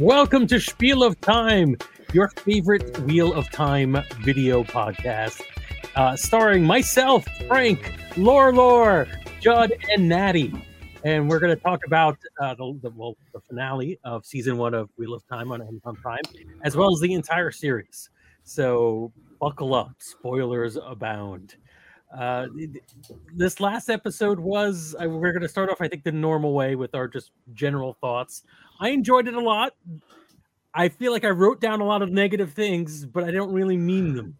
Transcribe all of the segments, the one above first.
Welcome to Spiel of Time, your favorite Wheel of Time video podcast, uh, starring myself, Frank, Lore Lore, Judd, and Natty. And we're going to talk about uh, the, the, well, the finale of season one of Wheel of Time on Amazon Prime, as well as the entire series. So buckle up, spoilers abound. Uh, this last episode was uh, we're going to start off, I think, the normal way with our just general thoughts. I enjoyed it a lot. I feel like I wrote down a lot of negative things, but I don't really mean them.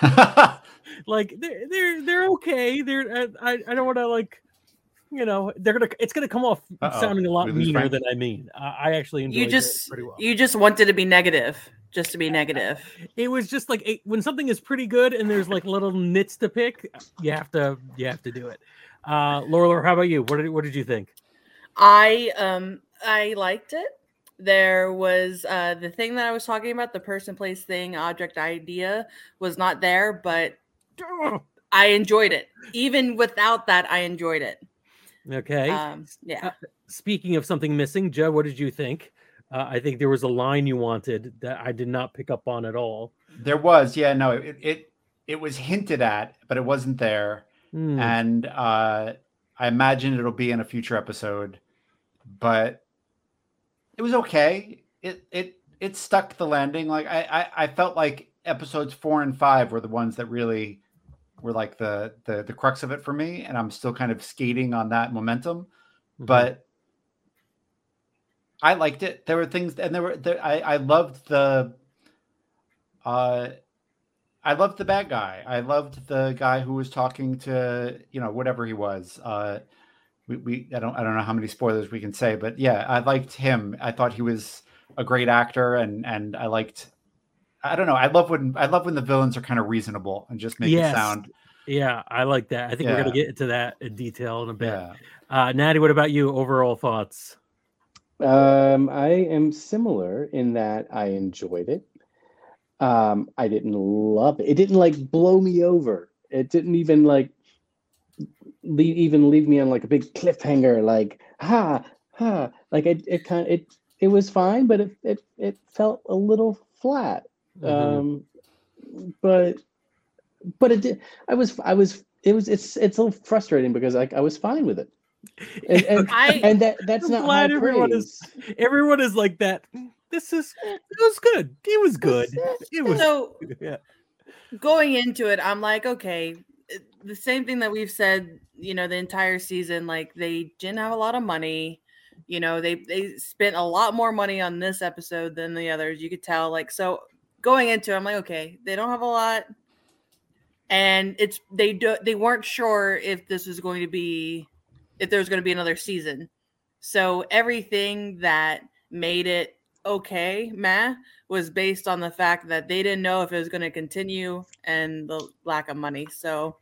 like they're they're they're okay. They're uh, I I don't want to like you know they're gonna it's gonna come off Uh-oh. sounding a lot meaner than I mean. Uh, I actually enjoyed you just pretty well. You just wanted to be negative, just to be negative. It was just like it, when something is pretty good and there's like little nits to pick, you have to you have to do it. Uh, Laura, how about you? What did what did you think? I um I liked it. There was uh the thing that I was talking about, the person, place, thing, object, idea was not there, but I enjoyed it. Even without that, I enjoyed it. Okay. Um, yeah. Uh, speaking of something missing, Joe, what did you think? Uh, I think there was a line you wanted that I did not pick up on at all. There was, yeah, no, it it, it was hinted at, but it wasn't there, mm. and uh, I imagine it'll be in a future episode. But it was okay. It it it stuck the landing. Like I, I I felt like episodes four and five were the ones that really were like the the the crux of it for me, and I'm still kind of skating on that momentum. Mm-hmm. But I liked it. There were things, and there were there, I I loved the. Uh, I loved the bad guy. I loved the guy who was talking to you know whatever he was. Uh, we, we I don't I don't know how many spoilers we can say, but yeah, I liked him. I thought he was a great actor, and and I liked I don't know. I love when I love when the villains are kind of reasonable and just make yes. it sound. Yeah, I like that. I think yeah. we're gonna get into that in detail in a bit. Yeah. Uh, Natty, what about you? Overall thoughts? Um, I am similar in that I enjoyed it. Um, I didn't love it. It didn't like blow me over. It didn't even like leave, even leave me on like a big cliffhanger. Like ha ha. Like it, it kind of it it was fine, but it it it felt a little flat. Mm-hmm. Um, but but it did. I was I was it was it's it's a little frustrating because like I was fine with it. And, and, I, and that that's I'm not glad everyone praise. is everyone is like that. This is it was good. It was good. It was so yeah. Going into it, I'm like, okay, eh, the same thing that we've said, you know, the entire season. Like they didn't have a lot of money. You know, they they spent a lot more money on this episode than the others. You could tell. Like so, going into it, I'm like, okay, they don't have a lot, and it's they do they weren't sure if this was going to be if there was going to be another season. So everything that made it okay, meh, was based on the fact that they didn't know if it was going to continue and the lack of money. So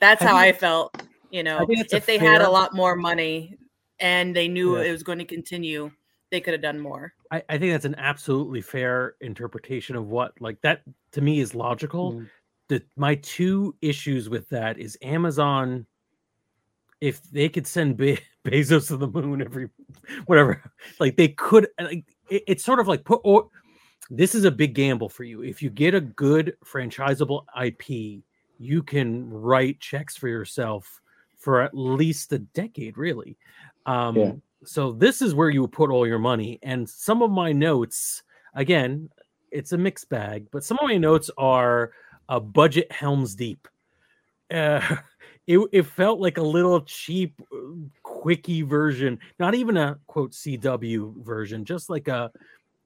that's I how I felt. You know, if they fair... had a lot more money and they knew yeah. it was going to continue, they could have done more. I, I, think that's an absolutely fair interpretation of what like that to me is logical. Mm. The my two issues with that is Amazon if they could send Be- Bezos to the moon every whatever, like they could like it, it's sort of like put or this is a big gamble for you. If you get a good franchisable IP, you can write checks for yourself for at least a decade, really. Um, yeah so this is where you put all your money. And some of my notes, again, it's a mixed bag, but some of my notes are a budget Helms Deep. Uh, it, it felt like a little cheap, quickie version, not even a quote CW version, just like a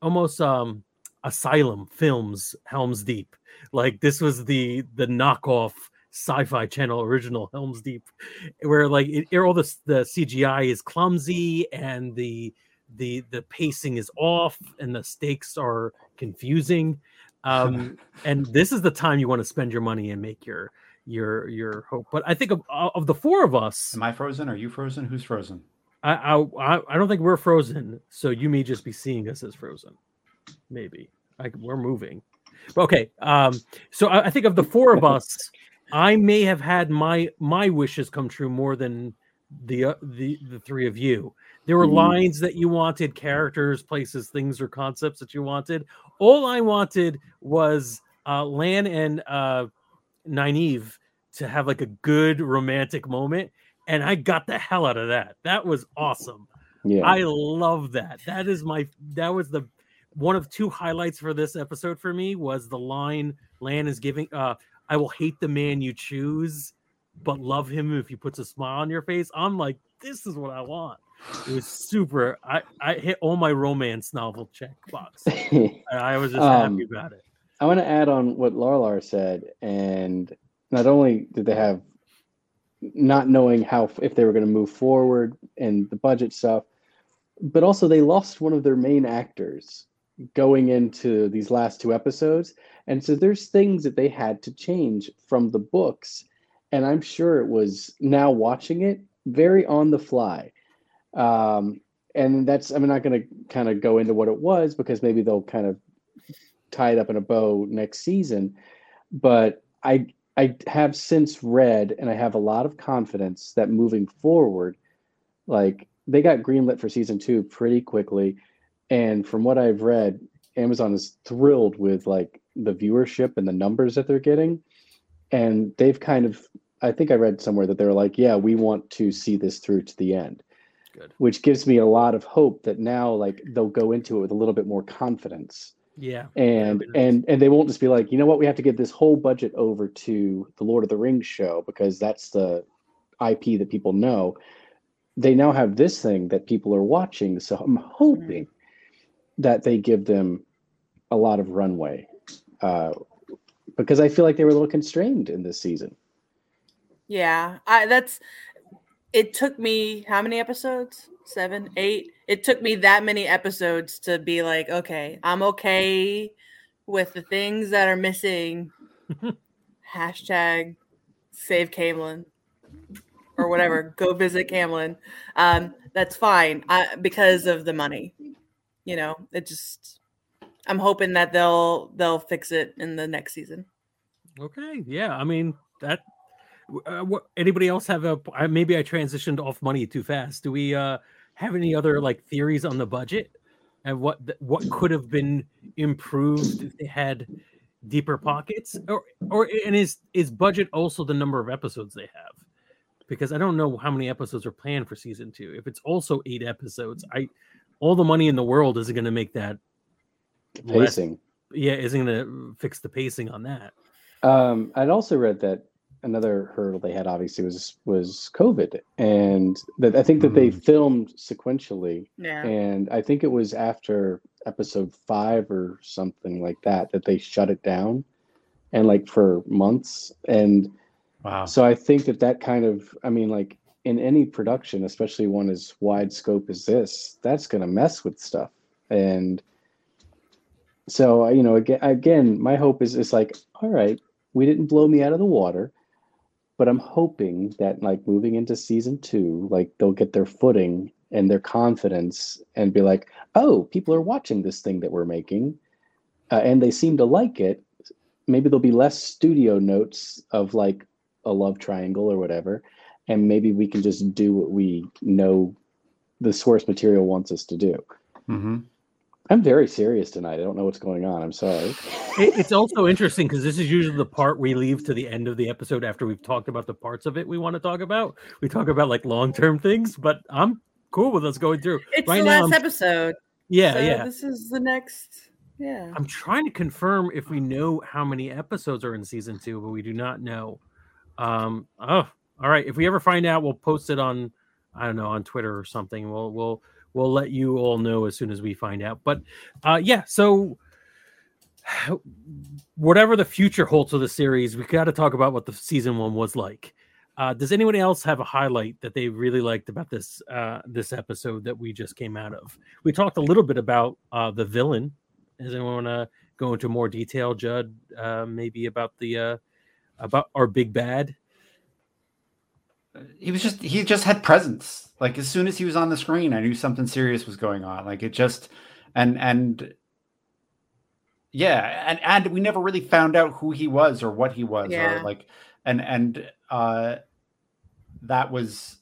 almost um Asylum Films Helms Deep. Like this was the the knockoff sci-fi channel original Helms Deep, where like it, all the the CGI is clumsy and the the the pacing is off and the stakes are confusing. Um, and this is the time you want to spend your money and make your your your hope. But I think of of the four of us, am I frozen? Are you frozen? Who's frozen? I I I don't think we're frozen. So you may just be seeing us as frozen. Maybe like we're moving. Okay. Um. So I, I think of the four of us. I may have had my my wishes come true more than the uh, the the three of you. There were mm-hmm. lines that you wanted, characters, places, things, or concepts that you wanted. All I wanted was uh, Lan and uh, Nynaeve to have like a good romantic moment, and I got the hell out of that. That was awesome. Yeah, I love that. That is my that was the one of two highlights for this episode for me was the line Lan is giving. Uh, I will hate the man you choose, but love him if he puts a smile on your face. I'm like, this is what I want. It was super. I I hit all my romance novel check box. I was just um, happy about it. I want to add on what Larlar said, and not only did they have not knowing how if they were going to move forward and the budget stuff, but also they lost one of their main actors going into these last two episodes. And so there's things that they had to change from the books. And I'm sure it was now watching it very on the fly. Um, and that's, I'm not going to kind of go into what it was because maybe they'll kind of tie it up in a bow next season. But I, I have since read and I have a lot of confidence that moving forward, like they got greenlit for season two pretty quickly. And from what I've read, Amazon is thrilled with like the viewership and the numbers that they're getting. And they've kind of, I think I read somewhere that they're like, yeah, we want to see this through to the end. Good. Which gives me a lot of hope that now like they'll go into it with a little bit more confidence. Yeah. And nice. and and they won't just be like, you know what, we have to give this whole budget over to the Lord of the Rings show because that's the IP that people know. They now have this thing that people are watching. So I'm hoping mm-hmm that they give them a lot of runway uh, because I feel like they were a little constrained in this season. Yeah, I that's it took me how many episodes? Seven, eight. It took me that many episodes to be like, okay, I'm okay with the things that are missing. Hashtag save Caemlyn or whatever. Go visit Caemlyn. Um, that's fine I, because of the money you know, it just I'm hoping that they'll they'll fix it in the next season. Okay, yeah, I mean that. Uh, what anybody else have a? Maybe I transitioned off money too fast. Do we uh have any other like theories on the budget and what what could have been improved if they had deeper pockets or or and is is budget also the number of episodes they have because i don't know how many episodes are planned for season two if it's also eight episodes i all the money in the world isn't going to make that pacing. Less, yeah, isn't going to fix the pacing on that. Um, I'd also read that another hurdle they had obviously was was COVID, and that I think that mm. they filmed sequentially. Yeah. And I think it was after episode five or something like that that they shut it down, and like for months. And wow. So I think that that kind of, I mean, like in any production, especially one as wide scope as this, that's going to mess with stuff. And so, you know, again, again, my hope is it's like, all right, we didn't blow me out of the water, but I'm hoping that like moving into season two, like they'll get their footing and their confidence and be like, oh, people are watching this thing that we're making, uh, and they seem to like it. Maybe there'll be less studio notes of like a love triangle or whatever and maybe we can just do what we know the source material wants us to do. Mm-hmm. I'm very serious tonight. I don't know what's going on. I'm sorry. it's also interesting because this is usually the part we leave to the end of the episode after we've talked about the parts of it we want to talk about. We talk about like long term things, but I'm cool with us going through. It's right the now, last I'm, episode. Yeah, so yeah. This is the next. Yeah. I'm trying to confirm if we know how many episodes are in season two, but we do not know. Um. Oh, all right. If we ever find out, we'll post it on, I don't know, on Twitter or something. We'll we'll we'll let you all know as soon as we find out. But uh, yeah, so whatever the future holds for the series, we got to talk about what the season one was like. Uh, does anyone else have a highlight that they really liked about this uh, this episode that we just came out of? We talked a little bit about uh, the villain. Does anyone want to go into more detail, Judd? Uh, maybe about the uh, about our big bad he was just he just had presence. Like as soon as he was on the screen, I knew something serious was going on. Like it just and and yeah, and and we never really found out who he was or what he was yeah. or like and and uh that was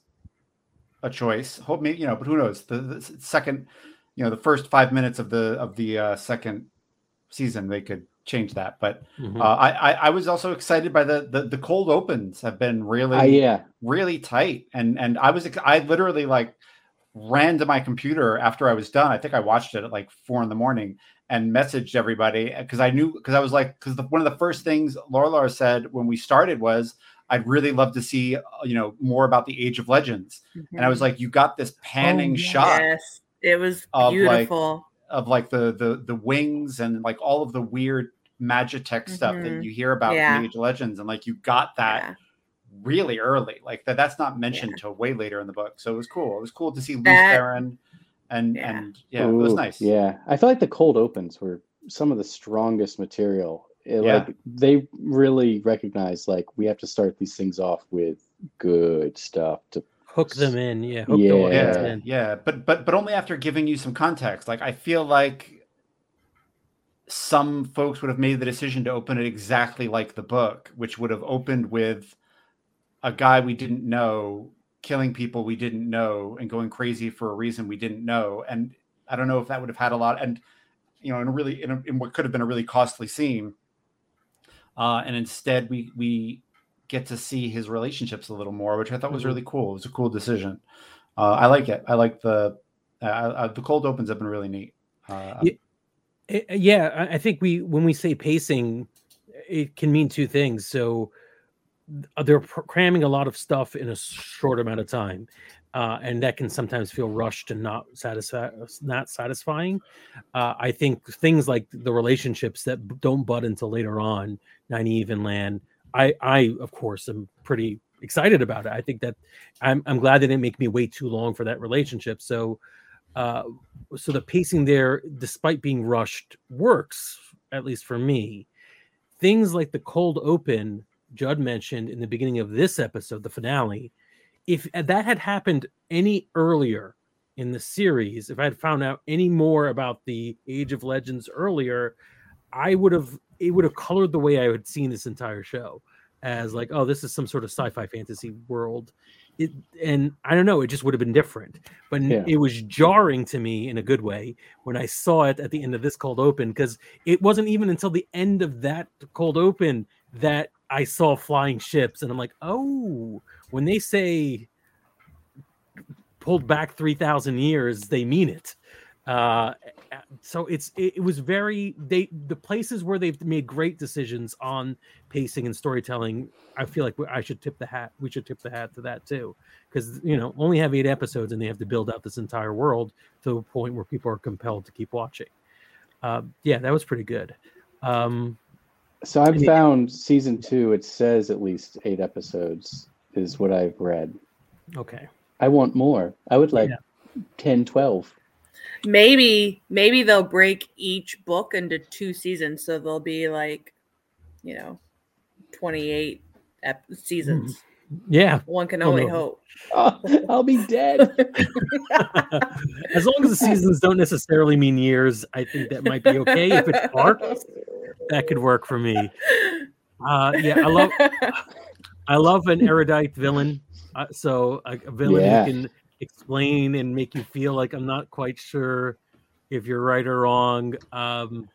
a choice. Hope maybe you know, but who knows? The, the second, you know, the first five minutes of the of the uh, second season, they could change that. But mm-hmm. uh, I, I, I was also excited by the the, the cold opens have been really uh, yeah really tight, and and I was I literally like ran to my computer after I was done. I think I watched it at like four in the morning and messaged everybody because I knew because I was like because one of the first things Laura said when we started was I'd really love to see uh, you know more about the Age of Legends, mm-hmm. and I was mm-hmm. like, you got this panning oh, shot. Yes, it was beautiful. Like, of like the the the wings and like all of the weird Magitech mm-hmm. stuff that mm-hmm. you hear about yeah. in Age of Legends, and like you got that. Yeah really early. Like that that's not mentioned yeah. till way later in the book. So it was cool. It was cool to see Lews Therin and yeah. and yeah, Ooh, it was nice. Yeah. I feel like the cold opens were some of the strongest material. It, yeah. Like they really recognize like we have to start these things off with good stuff to hook them in. Yeah. yeah. yeah. Yeah. But but but only after giving you some context. Like I feel like some folks would have made the decision to open it exactly like the book, which would have opened with a guy we didn't know killing people we didn't know and going crazy for a reason we didn't know. And I don't know if that would have had a lot. And you know, in a really in, a, in what could have been a really costly scene. Uh, and instead, we we get to see his relationships a little more, which I thought was mm-hmm. really cool. It was a cool decision. Uh, I like it. I like the uh, uh the cold opens have been really neat. Uh, yeah, eh, I think we when we say pacing, it can mean two things. So uh, they're cramming a lot of stuff in a short amount of time. Uh, and that can sometimes feel rushed and not satisfi- not satisfying. Uh, I think things like the relationships that don't bud until later on, Nynaeve and Lan, I, I of course am pretty excited about it. I think that I'm, I'm glad they didn't make me wait too long for that relationship. So, uh, so the pacing there, despite being rushed, works at least for me. Things like the cold open Judd mentioned in the beginning of this episode, the finale, if that had happened any earlier in the series, if I had found out any more about the Age of Legends earlier, I would have it would have colored the way I had seen this entire show as like, oh, this is some sort of sci-fi fantasy world. It, and I don't know, it just would have been different. But yeah. it was jarring to me in a good way when I saw it at the end of this cold open because it wasn't even until the end of that cold open that I saw flying ships, and I'm like, oh, when they say pulled back three thousand years, they mean it. Uh, so it's it, it, was very they the places where they've made great decisions on pacing and storytelling. I feel like I should tip the hat. We should tip the hat to that too, because you know only have eight episodes and they have to build out this entire world to a point where people are compelled to keep watching. Uh, yeah, that was pretty good. Um, so I've found season two. It says at least eight episodes is what I've read. Okay. I want more. I would like yeah. 10, 12. Maybe, maybe they'll break each book into two seasons, so there'll be like, you know, twenty-eight ep- seasons. Mm. Yeah. One can only oh, no. hope. Oh, I'll be dead. as long as the seasons don't necessarily mean years, I think that might be okay. If it's arcs, that could work for me. Uh, yeah, I love I love an erudite villain. Uh, so a, a villain yeah. who can explain and make you feel like I'm not quite sure if you're right or wrong. Um,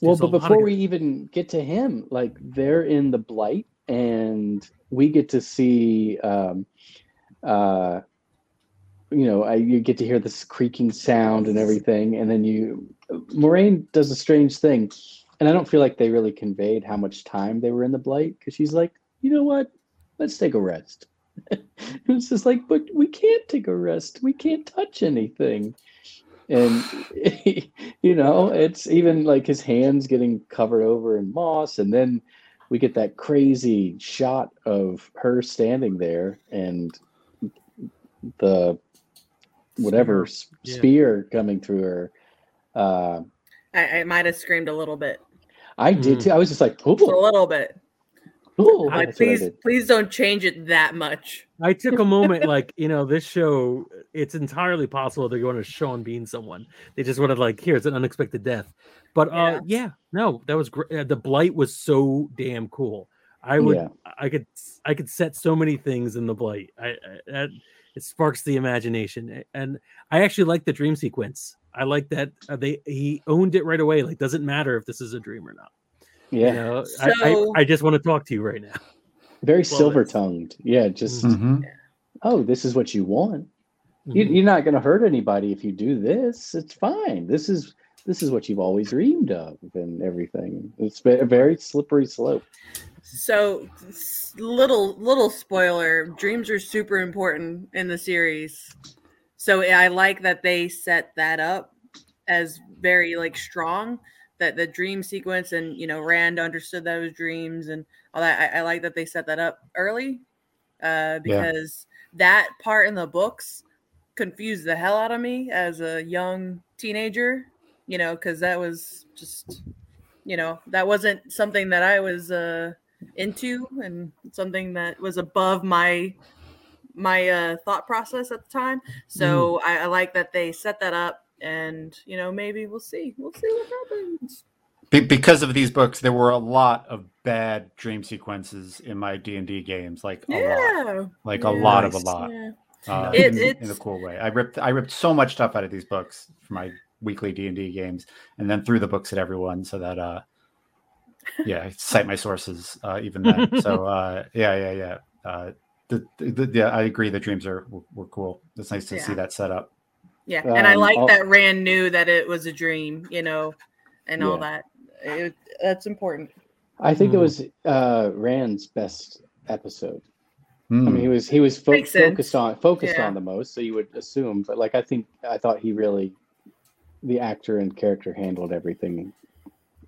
well, but before we even get to him, like they're in the blight, and we get to see, um, uh, you know, I, you get to hear this creaking sound and everything, and then you, Moiraine does a strange thing and I don't feel like they really conveyed how much time they were in the blight because she's like, you know what? Let's take a rest. it's just like, but we can't take a rest. We can't touch anything. And you know, it's even like his hands getting covered over in moss, and then we get that crazy shot of her standing there and the whatever spear, yeah. spear coming through her. Uh, I, I might have screamed a little bit. I did mm. too. I was just like, Ooh. a little bit. Ooh, like, please, please don't change it that much. I took a moment, like you know, this show. It's entirely possible they're going to Sean Bean someone. They just wanted like, here's an unexpected death. But uh, yeah, yeah no, that was great. Uh, the blight was so damn cool. I would, yeah. I could, I could set so many things in the blight. I, I it sparks the imagination and i actually like the dream sequence i like that uh, they he owned it right away like doesn't matter if this is a dream or not yeah. You know, so, I, I, I, just want to talk to you right now. Very silver tongued yeah just mm-hmm. oh this is what you want. Mm-hmm. you, you're not going to hurt anybody if you do this. It's fine. This is this is what you've always dreamed of and everything. It's a very slippery slope. So little little spoiler, dreams are super important in the series. So I like that they set that up as very like strong that the dream sequence and you know Rand understood those dreams and all that. I, I like that they set that up early uh, because yeah. that part in the books confused the hell out of me as a young teenager. You know, because that was just you know that wasn't something that I was. Uh, into and something that was above my my uh, thought process at the time. So mm. I, I, like that they set that up, and you know maybe we'll see. We'll see what happens. Be- because of these books, there were a lot of bad dream sequences in my D and D games, like a yeah. lot, like yeah. a lot of a lot. Yeah. Uh, it, in, in, a cool way. I ripped I ripped so much stuff out of these books for my weekly D and D games, and then threw the books at everyone so that uh, yeah, I cite my sources uh, even then. so uh, yeah, yeah, yeah. Uh, the, the, yeah, I agree. The dreams are were, were cool. It's nice to yeah. see that set up. Yeah, and I um, like that Rand knew that it was a dream, you know, and yeah. all that. It, that's important. I think mm. it hmm. was uh, Rand's best episode. Mm. I mean, he hmm. was he was fo- focused on focused yeah. on the most, so you would assume. But like, I think I thought he really, the actor and character handled everything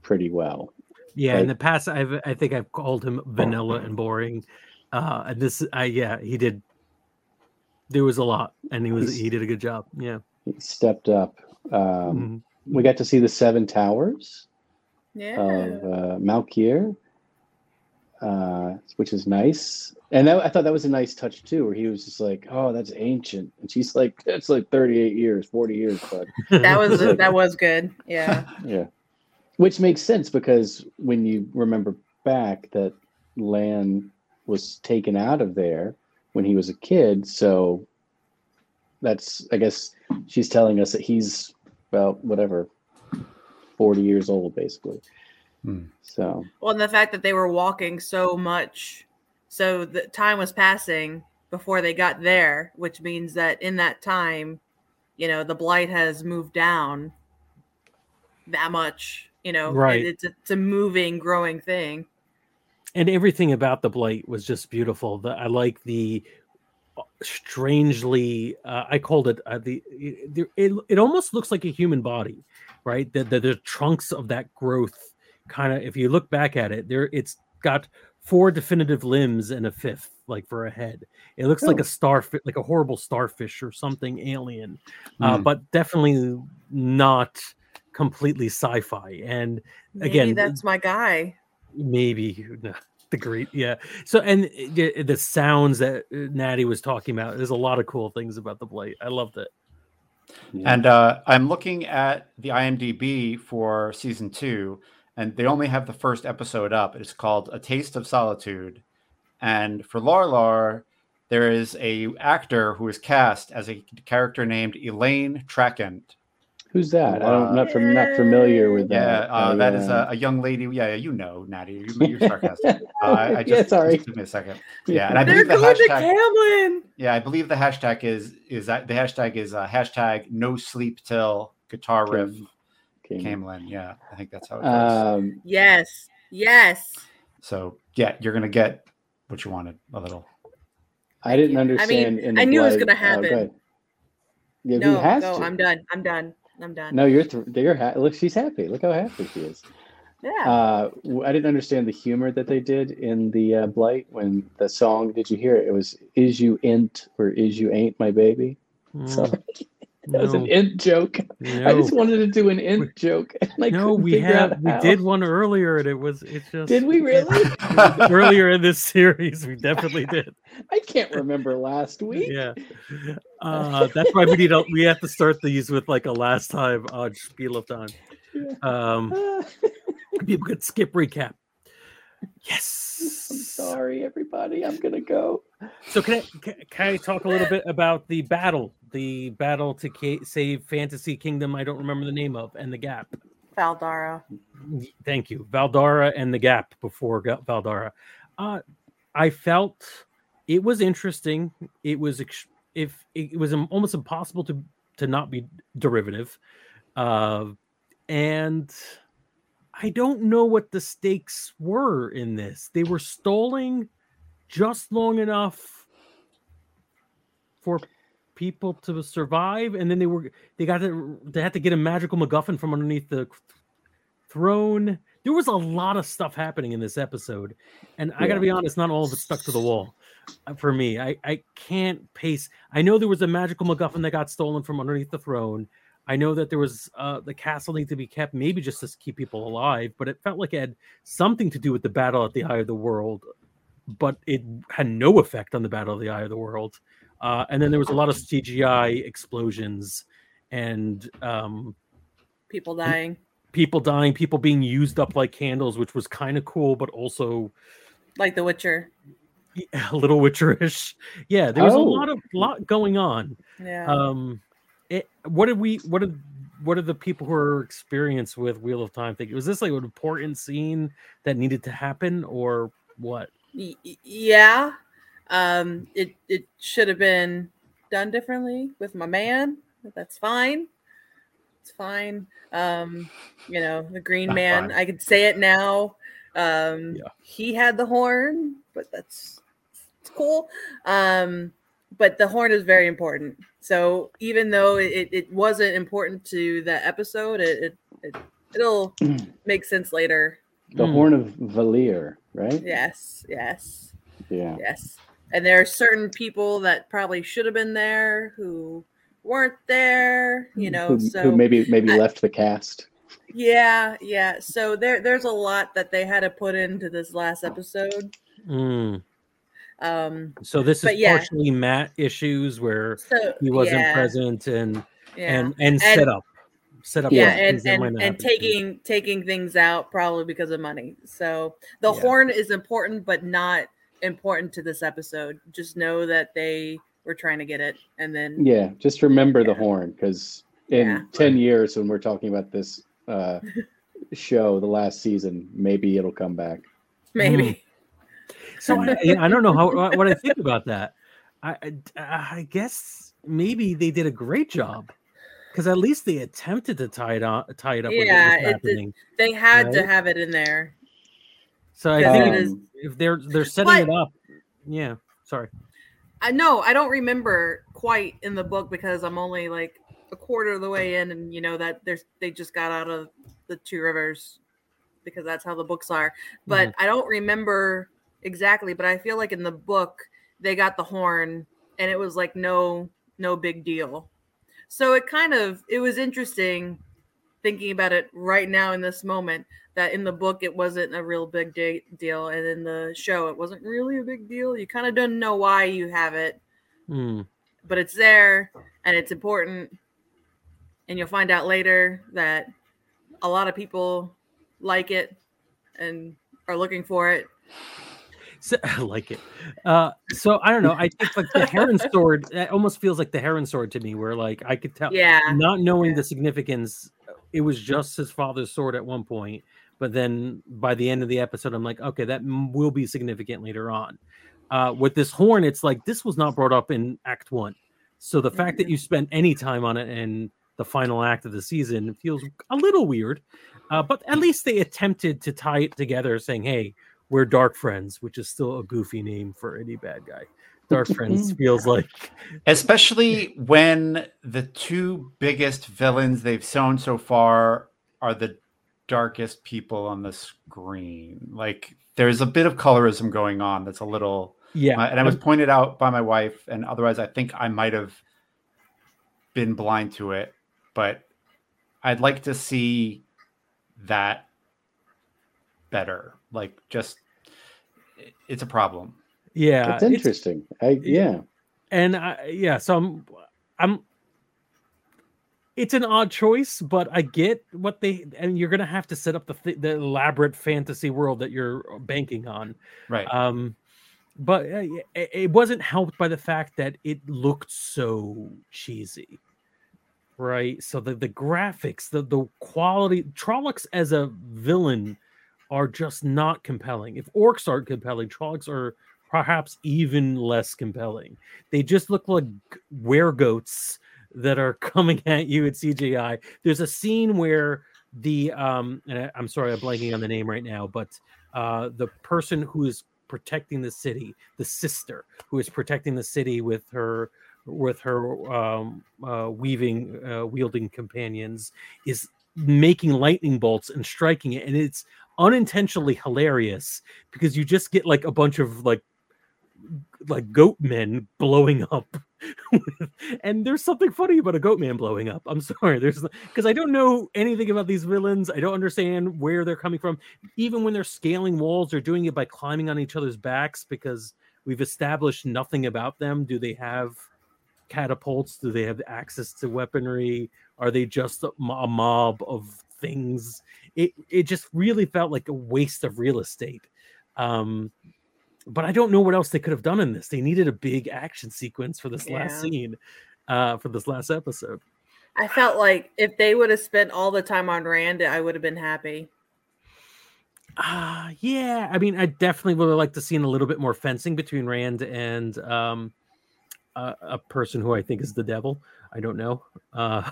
pretty well. Yeah, right? in the past, I've I think I've called him vanilla and boring. Uh, and this, I yeah, he did. There was a lot, and he was he did a good job. Yeah, he stepped up. Um, mm-hmm. We got to see the Seven Towers yeah. of uh, Malkier, uh, which is nice. And that, I thought that was a nice touch too, where he was just like, "Oh, that's ancient," and she's like, "That's like thirty-eight years, forty years." But that was like, that was good. Yeah. yeah which makes sense because when you remember back that Lan was taken out of there when he was a kid, so that's I guess she's telling us that he's about whatever 40 years old basically. Hmm. So well, and the fact that they were walking so much, so the time was passing before they got there, which means that in that time, you know, the blight has moved down that much you know right it's, it's a moving growing thing and everything about the blight was just beautiful the, i like the strangely uh, i called it uh, the it, it, it, almost looks like a human body right the, the, the trunks of that growth kind of if you look back at it there it's got four definitive limbs and a fifth like for a head it looks oh. like a starfish like a horrible starfish or something alien mm. uh, hmm. but definitely not completely sci-fi. And maybe again, that's my guy. Maybe the great, yeah. So and the, the sounds that uh, Natty was talking about. There's a lot of cool things about the Blight. I loved it. And uh, I'm looking at the IMDb for season two, and they only have the first episode up. It's called "A Taste of Solitude," and for Lorlar, there is a actor who is cast as a character named Elayne Trakand. Who's that? I don't, I'm not, from, not familiar with that. Yeah, uh, that is a, a, young lady. Yeah, you know, Natty. You, are sarcastic. Uh, I, I just, yeah, sorry. Just give me a second. Yeah, and I believe the hashtag. Yeah, I believe the hashtag is is that the hashtag is uh, hashtag no sleep till guitar riff. Cam- Caemlyn. Yeah, I think that's how it goes. Um, yes. Yes. So yeah, you're gonna get what you wanted a little. I didn't understand. I mean, I knew it was gonna happen. Oh, yeah, no, no, I'm done. I'm done. I'm done. No, you're th- you're ha- look. She's happy. Look how happy she is. Yeah. Uh, I didn't understand the humor that they did in the uh, Blight when the song. Did you hear it? It was "Is you int or is you ain't my baby." Mm. So that no. was an int joke. No. I just wanted to do an int we, joke. no, we had we did one earlier, and it was it's just. Did we really? earlier in this series, we definitely did. I can't remember last week. Yeah, uh, that's why we need a, we have to start these with like a last time odd spiel of time. Um, people could skip recap. Yes. I'm sorry, everybody. I'm gonna go. So can I can, can I talk a little bit about the battle, the battle to ca- save Fantasy Kingdom? I don't remember the name of, and the Gap. Fal Dara. Thank you, Fal Dara and the Gap before Ga- Fal Dara. Uh, I felt it was interesting. It was ex- if it was almost impossible to to not be derivative, uh, and I don't know what the stakes were in this. They were stalling just long enough for people to survive, and then they were they got to they had to get a magical MacGuffin from underneath the throne. There was a lot of stuff happening in this episode, and I got to be honest, not all of it stuck to the wall uh, for me. I I can't pace. I know there was a magical MacGuffin that got stolen from underneath the throne. I know that there was uh, the castle need to be kept, maybe just to keep people alive, but it felt like it had something to do with the battle at the Eye of the World, but it had no effect on the battle of the Eye of the World. Uh, and then there was a lot of CGI explosions and um, People dying. people dying, people being used up like candles, which was kind of cool, but also Like The Witcher. a little witcherish. Yeah, there was Oh. a lot of lot going on. Yeah. Um, it, what did we? What did? What did the people who are experienced with Wheel of Time think? Was this like an important scene that needed to happen, or what? Y- y- yeah. Um, it it should have been done differently with my man. but That's fine. It's fine. Um, you know, the green Not man, fine. I could say it now. Um Yeah. he had the horn, but that's it's cool. Um, but the horn is very important. So even though it, it wasn't important to the episode, it, it, it it'll make sense later. The Hmm. Horn of Valere, right? Yes, yes. Yeah. Yes. And there are certain people that probably should have been there who weren't there, you know. who, so who maybe maybe I- left the cast. yeah, yeah. So there there's a lot that they had to put into this last episode. Mm. Um So this is But yeah. partially Mat issues where so he wasn't yeah, present and yeah. and and And- set up, set up. yeah, and things that might and, and happen. taking taking things out probably because of money. So the Yeah. horn is important, but not important to this episode. Just know that they were trying to get it, and then Yeah, just remember the horn because in Yeah. 10 years when we're talking about this uh, show, the last season, maybe it'll come back. maybe So I, I don't know how what I think about that. I I, I guess maybe they did a great job because at least they attempted to tie it on, tie it up. Yeah, what it was they had to have it in there. So I think it if- they're they're setting But- it up, yeah. Sorry. I know I don't remember quite in the book because I'm only like a quarter of the way in, and you know that there's they just got out of the two rivers because that's how the books are. But I don't remember exactly. But I feel like in the book they got the horn, and it was like no no big deal. So it kind of it was interesting thinking about it right now in this moment that in the book it wasn't a real big de- deal and in the show it wasn't really a big deal you kind of don't know why you have it Hmm. but it's there and it's important and you'll find out later that a lot of people like it and are looking for it So, I like it. Uh, so I don't know. I think like the heron sword. It almost feels like the heron sword to me, where like I could tell, yeah not knowing Yeah. the significance, it was just his father's sword at one point. But then by the end of the episode, I'm like, okay, that m- will be significant later on. Uh, with this horn, it's like this was not brought up in Act One, so the fact that you spent any time on it in the final act of the season feels a little weird. Uh, but at least they attempted to tie it together, saying, "Hey, we're Darkfriends," which is still a goofy name for any bad guy. Dark Friends feels like especially when the two biggest villains they've shown so far are the darkest people on the screen. Like there's a bit of colorism going on that's a little yeah, my- and i was pointed out by my wife and otherwise I think I might have been blind to it, but I'd like to see that better. Like just it's a problem. Yeah. That's it's- interesting. I yeah. and I, yeah, so I'm, I'm. it's an odd choice, but I get what they and you're gonna have to set up the th- the elaborate fantasy world that you're banking on, right? Um, but uh, it, it wasn't helped by the fact that it looked so cheesy, right? So the the graphics, the the quality, Trollocs as a villain are just not compelling. If orcs aren't compelling, Trollocs are perhaps even less compelling. They just look like weregoats that are coming at you at CGI. There's a scene where the um and I, am sorry I'm blanking on the name right now, but uh the person who is protecting the city, the sister who is protecting the city with her with her um uh weaving uh wielding companions is making lightning bolts and striking it and it's unintentionally hilarious because you just get like a bunch of like like goat men blowing up. And there's something funny about a goat man blowing up. I'm sorry. There's because i don't know anything about these villains. I don't understand where they're coming from. Even when they're scaling walls they're doing it by climbing on each other's backs because we've established nothing about them. Do they have catapults? Do they have access to weaponry? Are they just a, mob of things? It it just really felt like a waste of real estate. Um but I don't know what else they could have done in this. They needed a big action sequence for this yeah. last scene, uh, for this last episode. I felt like if they would have spent all the time on Rand, I would have been happy. Uh yeah. I mean, I definitely would have liked to see a little bit more fencing between Rand and um a, a person who I think is the devil. I don't know. Uh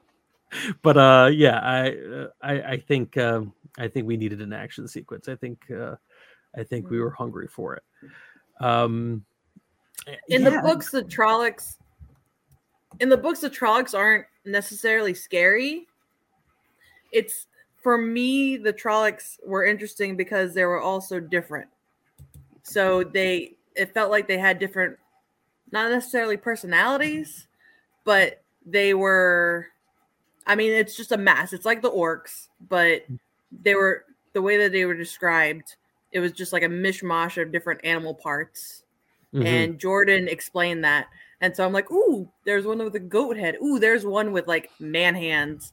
but uh yeah, I uh, I, I think um I think we needed an action sequence. I think uh I think we mm. were hungry for it. Um, in yeah. the books, the Trollocs, in the books, the Trollocs aren't necessarily scary. It's for me, the Trollocs were interesting because they were also different. So they, it felt like they had different, not necessarily personalities, but they were. I mean, it's just a mass. It's like the orcs, but they were the way that they were described it was just like a mishmash of different animal parts. Mm-hmm. And Jordan explained that. And so I'm like, ooh, there's one with a goat head. Ooh, there's one with like man hands.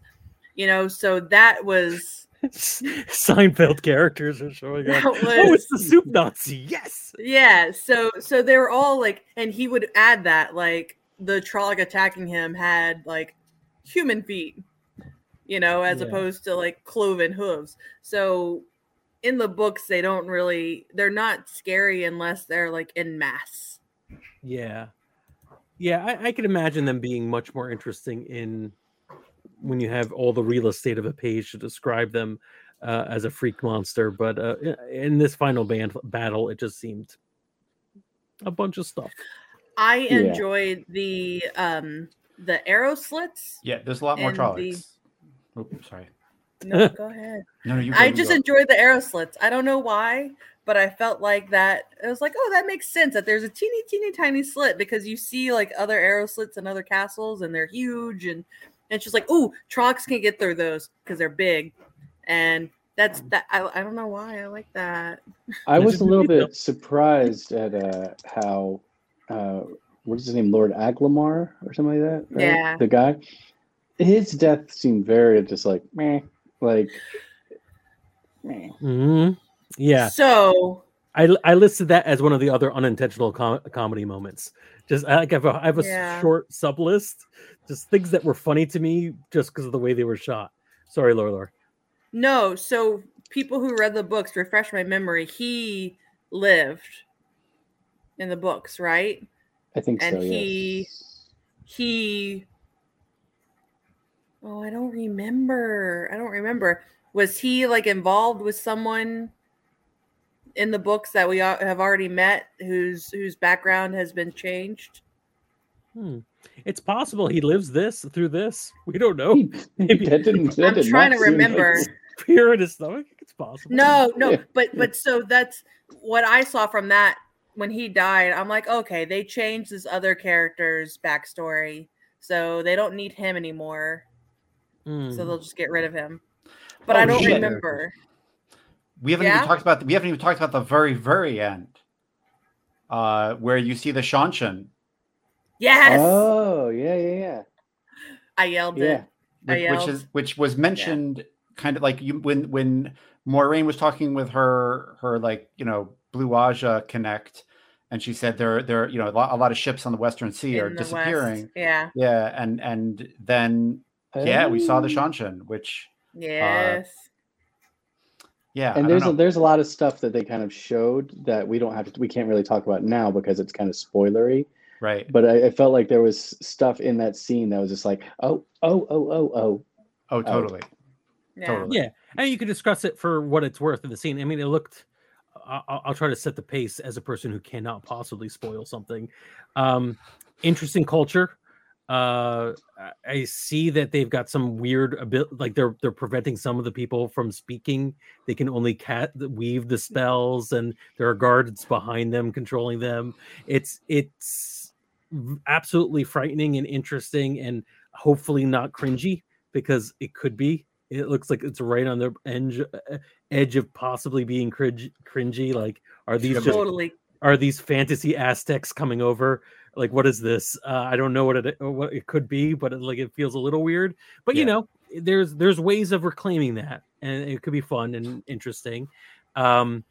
You know, so that was Seinfeld characters are showing up. Was, oh, it's the soup Nazi. Yes. Yeah. So so they were all like, and he would add that like the Trolloc attacking him had like human feet, you know, as yeah. opposed to like cloven hooves. So in the books they don't really they're not scary unless they're like in mass. Yeah. Yeah, I, I can imagine them being much more interesting in when you have all the real estate of a page to describe them uh, as a freak monster. But uh, in this final band battle, it just seemed a bunch of stuff. I enjoyed yeah. the um the arrow slits. Yeah, there's a lot more Trollocs. The... Oh, sorry. No, go ahead. no, you. I just enjoyed the arrow slits. I don't know why, but I felt like that. It was like, oh, that makes sense that there's a teeny, teeny, tiny slit because you see like other arrow slits and other castles and they're huge and and she's like, oh, Trollocs can get through those because they're big, and that's that. I, I don't know why I like that. I was a little bit surprised at uh, how uh, what is his name, Lord Agelmar or something like that. Right? Yeah, the guy. His death seemed very just like meh. Like, mm-hmm. yeah. So I I listed that as one of the other unintentional com- comedy moments. Just I, like I have a, I have a yeah. short sub list, just things that were funny to me just because of the way they were shot. Sorry, Laura. Laura. No, so people who read the books refresh my memory. He lived in the books, right? I think and so. And he yes. he Oh, I don't remember. I don't remember. Was he like involved with someone in the books that we have already met whose whose background has been changed? Hmm. It's possible he lives this through this. We don't know. Maybe that didn't, that I'm trying to remember. Fear in his stomach. It's possible. No, no, but but so that's what I saw from that when he died. I'm like, okay, they changed this other character's backstory, so they don't need him anymore. Mm. So they'll just get rid of him. But oh, I don't shit. remember. We haven't yeah? even talked about the, we haven't even talked about the very very end, uh, where you see the Seanchan. Yes. Oh yeah yeah yeah. I yelled yeah. it. Which, which is which was mentioned yeah. kind of like you when when Moiraine was talking with her her like you know Blue Ajah connect and she said there there you know a lot, a lot of ships on the western sea In are disappearing West. yeah yeah and and then yeah we saw the Seanchan which uh, yes. uh, yeah and there's a, there's a lot of stuff that they kind of showed that we don't have to we can't really talk about now because it's kind of spoilery. Right. But I, I felt like there was stuff in that scene that was just like oh oh oh oh oh. Oh totally. Oh. Yeah. totally. Yeah and you can discuss it for what it's worth in the scene. I mean it looked I'll, I'll, try to set the pace as a person who cannot possibly spoil something. Um, interesting culture. Uh, I see that they've got some weird ability, like they're they're preventing some of the people from speaking. They can only cat weave the spells, and there are guards behind them controlling them. It's it's absolutely frightening and interesting, and hopefully not cringy because it could be. It looks like it's right on the edge edge of possibly being cringe, cringy. Like, are these totally just, are these fantasy Aztecs coming over? Like, what is this? Uh, I don't know what it what it could be, but it, like it feels a little weird. But yeah. you know, there's there's ways of reclaiming that, and it could be fun and interesting. Um,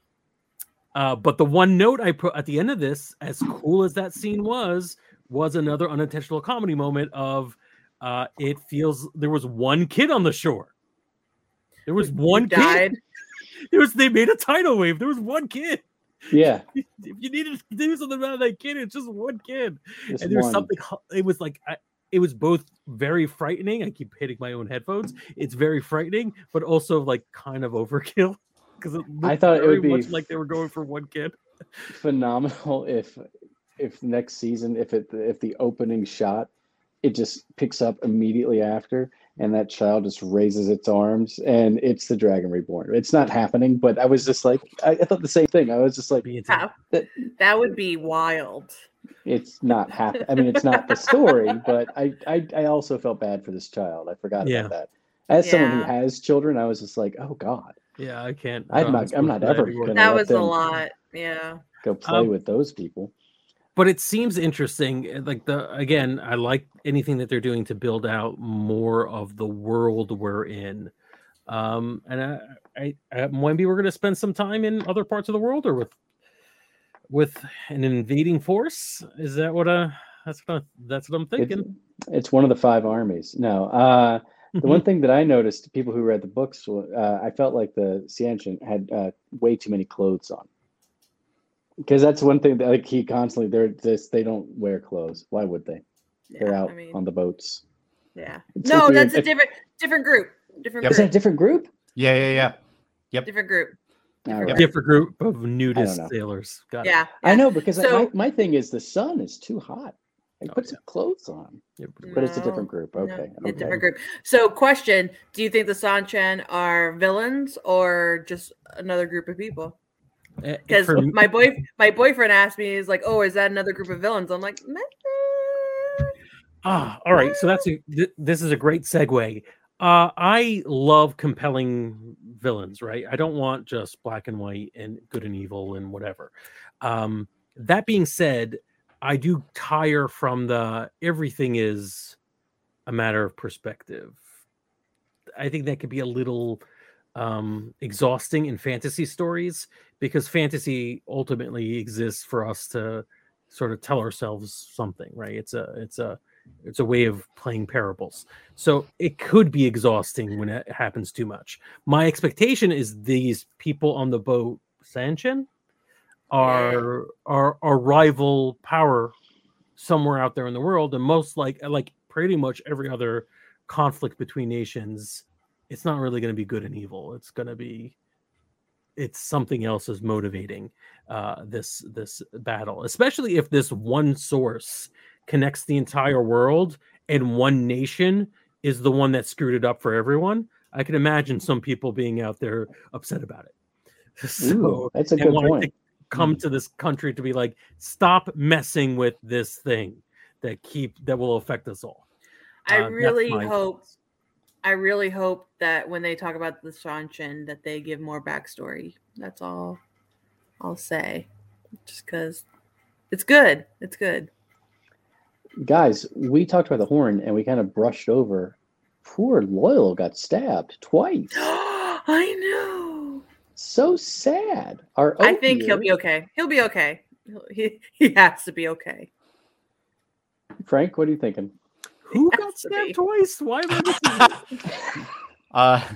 uh, but the one note I put at the end of this, as cool as that scene was, was another unintentional comedy moment of uh, it feels there was one kid on the shore there was one died. Kid. There was they made a tidal wave. There was one kid. Yeah. if you needed to do something about that kid, it's just one kid. Just and there's one. something. It was like I, it was both very frightening. I keep hitting my own headphones. It's very frightening, but also like kind of overkill because I thought it would be like they were going for one kid. Phenomenal if if next season if it if the opening shot it just picks up immediately after and that child just raises its arms and it's the dragon reborn. It's not happening but i was just like i, I thought the same thing. I was just like that, that would be wild. It's not happen i mean it's not the story but I, I i also felt bad for this child. I forgot yeah. about that. As yeah. someone who has children i was just like oh god. Yeah i can't i'm not i'm not ever gonna that was a lot. Yeah. go play um, with those people but it seems interesting eh, like the again i like anything that they're doing to build out more of the world we're in. Um and i i, I maybe we're going to spend some time in other parts of the world or with with an invading force? Is that what uh that's what I, that's what i'm thinking. it's, it's one of the five armies. No uh the one thing that I noticed, people who read the books, uh, I felt like the Seanchan had uh, way too many clothes on because that's one thing that like he constantly they're just they don't wear clothes. Why would they? Yeah, they're out I mean, on the boats. Yeah. It's no, that's a different different group. Different. Yep. Is that a different group? Yeah, yeah, yeah. Yep. Different group. Different, right. different group of nudist sailors. Got yeah, it. I know because so, my, my thing is the sun is too hot. Like, oh, put yeah. some clothes on. Yep. But it's a different group. Okay. No, okay. A different group. So, question Do you think the Seanchan are villains or just another group of people? Eh, because my boy my boyfriend asked me is like oh is that another group of villains? I'm like Meh. ah all right so that's a th- this is a great segue. Uh i love compelling villains right? I don't want just black and white and good and evil and whatever. Um that being said i do tire from the everything is a matter of perspective. I think that could be a little um exhausting in fantasy stories because fantasy ultimately exists for us to sort of tell ourselves something right? It's a it's a it's a way of playing parables. So it could be exhausting when it happens too much. My expectation is these people on the boat Seanchan are are a rival power somewhere out there in the world and most like like pretty much every other conflict between nations it's not really going to be good and evil. It's going to be it's something else is motivating uh, this this battle, especially if this one source connects the entire world and one nation is the one that screwed it up for everyone. I can imagine some people being out there upset about it. So, Ooh, that's a good point. To come mm. to this country to be like, stop messing with this thing that keep that will affect us all. I uh, really hope I really hope that when they talk about the Seanchan that they give more backstory. That's all I'll say. Just because it's good. It's good. guys, we talked about the horn and we kind of brushed over. Poor Loial got stabbed twice. I know. So sad. Our I think he'll be okay. He'll be okay. He he has to be okay. Frank, what are you thinking? Who got stabbed twice? Why am I missing? uh,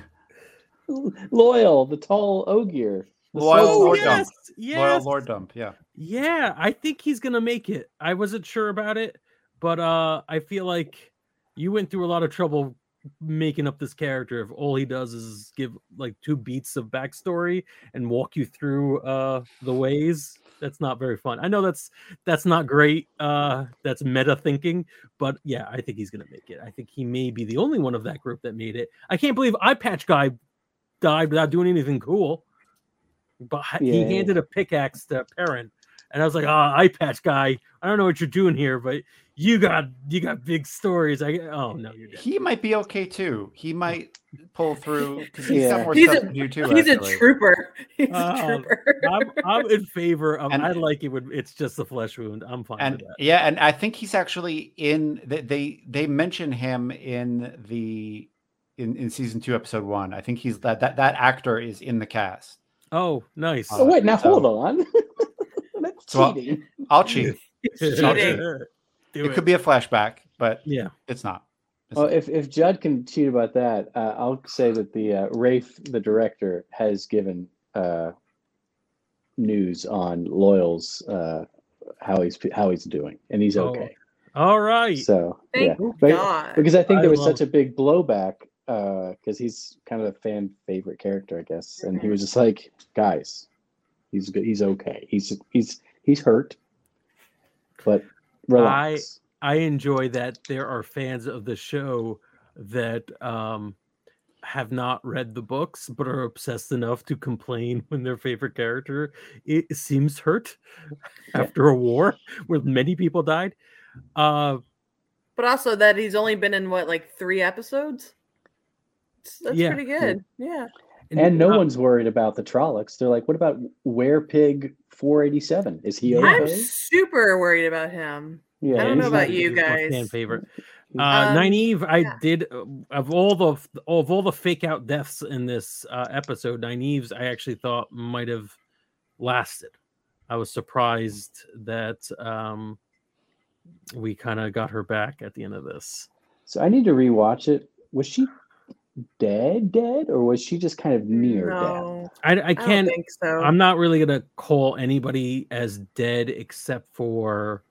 Loial, the tall ogier. Loial oh, Lord yes, Dump. Yes. Loial Lord Dump. Yeah. Yeah, I think he's gonna make it. I wasn't sure about it, but uh I feel like you went through a lot of trouble making up this character if all he does is give like two beats of backstory and walk you through uh the ways that's not very fun. I know that's that's not great uh that's meta thinking but yeah i think he's gonna make it. I think he may be the only one of that group that made it. I can't believe eye patch guy died without doing anything cool but yeah. he handed a pickaxe to Perrin and I was like, "Ah, oh, eye patch guy, I don't know what you're doing here, but you got you got big stories." I oh no, you're dead. He might be okay too. He might pull through because he's yeah. got more he's stuff a, to do too. He's actually. a trooper. He's a um, trooper. I'm, I'm, in favor of. And, I like it when it's just a flesh wound. I'm fine. With that. And yeah, and I think he's actually in. They they, they mention him in the in, in season two, episode one. I think he's that that that actor is in the cast. Oh, nice. Uh, oh wait, now so, hold on. so cheating. I'll, I'll cheat. it, it, could be a flashback, but yeah, it's not. It's well, not. if if Judd can cheat about that, uh, I'll say that the uh, Rafe, the director, has given uh, news on Loial's uh, how he's how he's doing, and he's oh. okay. All right. So Thank yeah, but, because I think there was such a big blowback because uh, he's kind of a fan favorite character, I guess, and he was just like, guys, he's good, he's okay, he's he's he's hurt, but relax. I I enjoy that there are fans of the show that um have not read the books but are obsessed enough to complain when their favorite character it seems hurt after a war where many people died. Uh but also that he's only been in what like three episodes. That's yeah. pretty good. Yeah. And, and no uh, one's worried about the Trollocs. They're like, what about Where Pig 487? Is he okay? I'm super worried about him. Yeah, I don't know about you guys. Fan favorite. Uh, um, Nynaeve, I yeah. did uh, of all the of all the fake out deaths in this uh, episode. Nynaeve's I actually thought might have lasted. I was surprised that um, we kind of got her back at the end of this. So I need to rewatch it. Was she dead dead or was she just kind of near no, death i, I can't I think so. I'm not really gonna call anybody as dead except for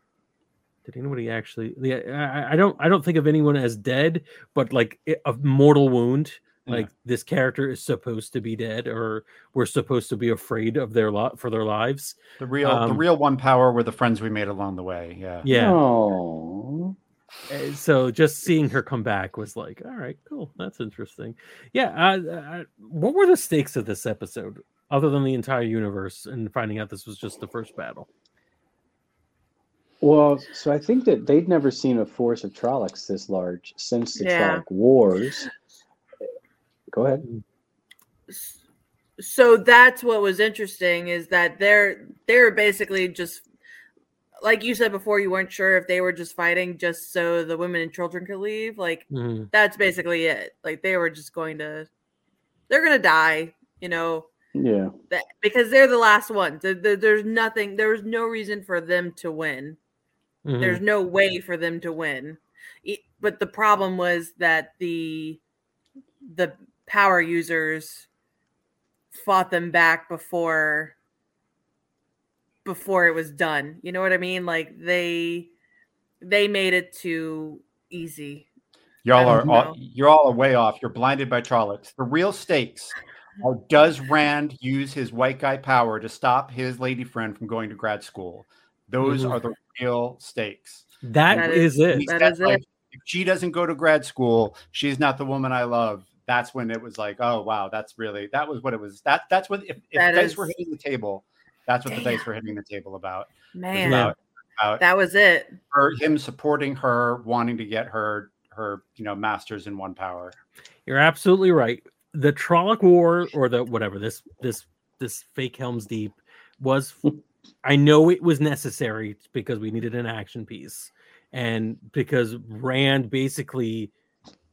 did anybody actually yeah I, I don't i don't think of anyone as dead but like a mortal wound like yeah. this character is supposed to be dead or we're supposed to be afraid of their lot for their lives. The real um, the real one power were the friends we made along the way yeah. Yeah. Oh So just seeing her come back was like, all right, cool, that's interesting. Yeah, uh, uh, what were the stakes of this episode, other than the entire universe and finding out this was just the first battle? Well, so I think that they'd never seen a force of Trollocs this large since the yeah. Trolloc Wars. Go ahead. So that's what was interesting is that they're they're basically just like you said before, you weren't sure if they were just fighting just so the women and children could leave. Like mm-hmm. that's basically it. Like they were just going to, they're gonna die. You know. Yeah. That, because they're the last ones. There, there, there's nothing. There's no reason for them to win. Mm-hmm. There's no way for them to win. It, but the problem was that the the power users fought them back before before it was done. You know what I mean? Like they they made it too easy. Y'all are all, you're all way off. You're blinded by Trollocs. The real stakes are does Rand use his white guy power to stop his lady friend from going to grad school? Those mm-hmm. are the real stakes. that, that is, is, it. That is like, it. If she doesn't go to grad school, she's not the woman I love. That's when it was like, oh wow, that's really that was what it was. That that's what if, if that dice is, were hitting the table, that's what Damn. the dice were hitting the table about. Man, about, about that was it. For him supporting her, wanting to get her her you know masters in one power. You're absolutely right. The Trolloc War, or the whatever this this this fake Helm's Deep was. I know it was necessary because we needed an action piece, and because Rand basically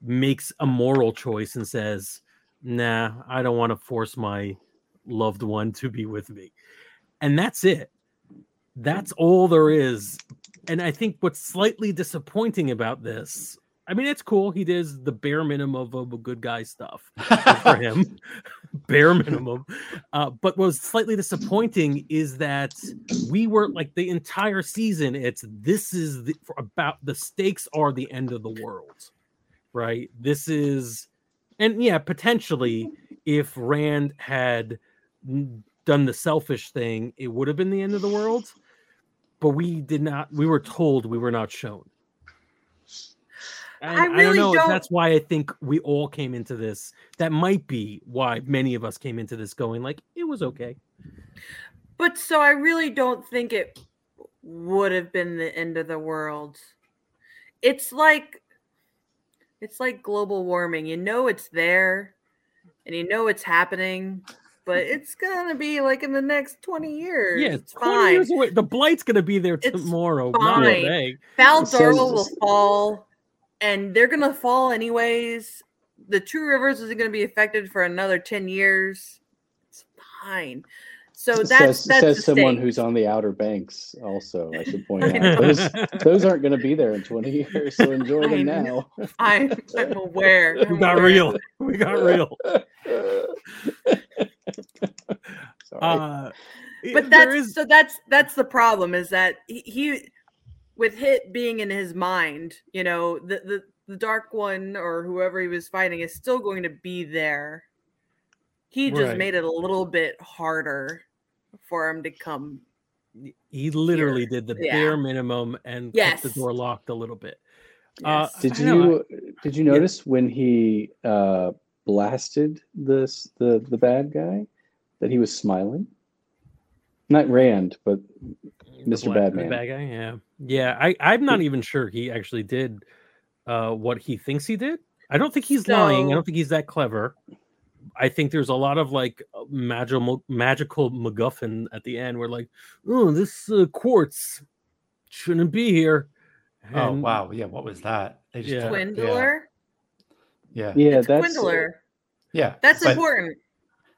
makes a moral choice and says, "Nah, I don't want to force my loved one to be with me," and that's it. That's all there is. And I think what's slightly disappointing about this I mean, it's cool. He does the bare minimum of, of a good guy stuff for him, bare minimum. Uh, but what was slightly disappointing is that we were like the entire season. It's this is the, about the stakes are the end of the world, right? This is, and yeah, potentially if Rand had done the selfish thing, it would have been the end of the world. But we did not. We were told we were not shown and I, really I don't know don't... that's why I think we all came into this. That might be why many of us came into this going like it was okay. But so I really don't think it would have been the end of the world. It's like it's like global warming. You know it's there and you know it's happening, but it's gonna be like in the next 20 years. Yeah, it's 20 fine. years away. The blight's gonna be there tomorrow. It's fine. Fal Dara will fall and they're gonna fall anyways. The Two Rivers isn't gonna be affected for another ten years. It's fine. So that's says, that's says someone who's on the Outer Banks. Also, I should point out those those aren't going to be there in twenty years. So enjoy them now. I'm, I'm aware. I'm we got aware. real. We got real. Sorry. Uh, but that's is... so that's that's the problem is that he, he with Hit being in his mind, you know, the, the the dark one or whoever he was fighting is still going to be there. He just right. made it a little bit harder for him to come. He literally here. did the yeah. bare minimum and yes. kept the door locked a little bit. Uh, yes. Uh, did you know, did you notice yeah. when he uh, blasted this the the bad guy that he was smiling? Not Rand, but Mr. Black, Badman. bad guy, yeah. Yeah, I, I'm not even sure he actually did uh, what he thinks he did. I don't think he's so, lying. I don't think he's that clever. I think there's a lot of like magical magical MacGuffin at the end where like, oh, this uh, quartz shouldn't be here. Oh, and, oh wow, yeah. What was that? They just yeah. cuendillar. Yeah, yeah, yeah that's cuendillar. Yeah, that's but, important.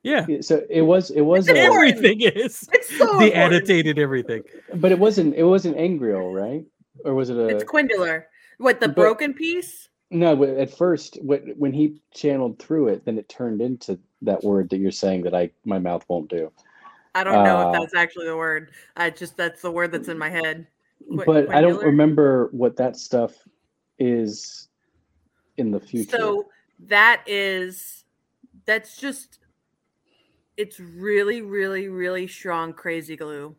Yeah. So it was it was everything is it's so the annotated everything. But it wasn't it wasn't Angreal, right? Or was it a It's cuendillar. What the but, broken piece? No, at first when he channeled through it, then it turned into that word that you're saying that I my mouth won't do. I don't know uh, if that's actually the word. I just that's the word that's in my head. Qu- but I don't remember what that stuff is in the future. So that is that's just it's really, really, really strong crazy glue.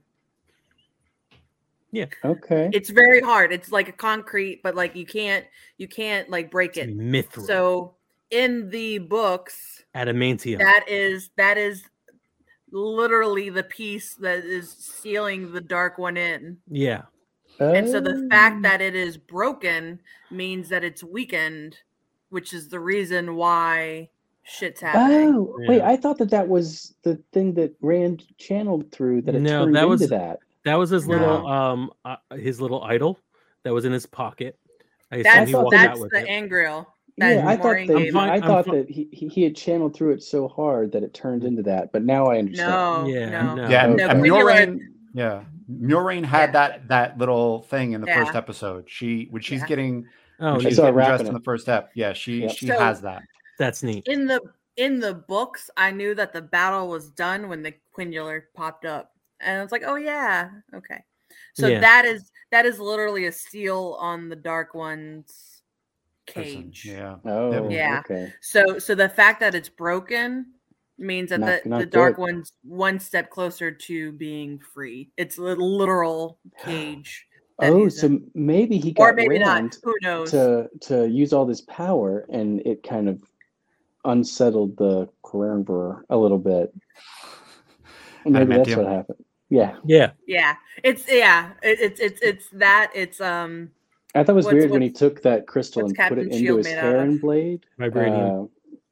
Yeah. Okay. It's very hard. It's like a concrete, but like you can't you can't like break it. Mithril. So in the books, adamantium. That is that is literally the piece that is sealing the dark one in. Yeah. And so the fact oh. that it is broken means that it's weakened, which is the reason why shit's happening. Oh, yeah. wait, I thought that that was the thing that Rand channeled through that it no, turned that into was, that. That was his little um uh, his little idol that was in his pocket. I that's that's the Angreal. yeah, I thought that, fine, I thought that he, he had channeled through it so hard that it turned into that, but now I understand. No, yeah, no, no. yeah, no, and Muriel yeah, Muriel had yeah. that that little thing in the yeah. first episode. She when she's yeah. getting oh, when she's getting dressed in the first step. Yeah, she yep. she so, has that. That's neat. In the in the books, I knew that the battle was done when the cuendillar popped up, and I was like, "Oh yeah, okay." So yeah. that is that is literally a seal on the Dark One's cage. Yeah. Oh. Yeah. Okay. So so the fact that it's broken means that not, the, not the Dark good. One's one step closer to being free. It's a literal cage. Oh, so maybe he got or maybe not. Who knows? To to use all this power, and it kind of unsettled the Quarrenvor a little bit. Maybe that's what happened. Yeah. Yeah. Yeah. It's yeah. It's it's it's that. It's um. I thought it was weird when he took that crystal and Captain put it into his Heron blade. Vibranium. Uh,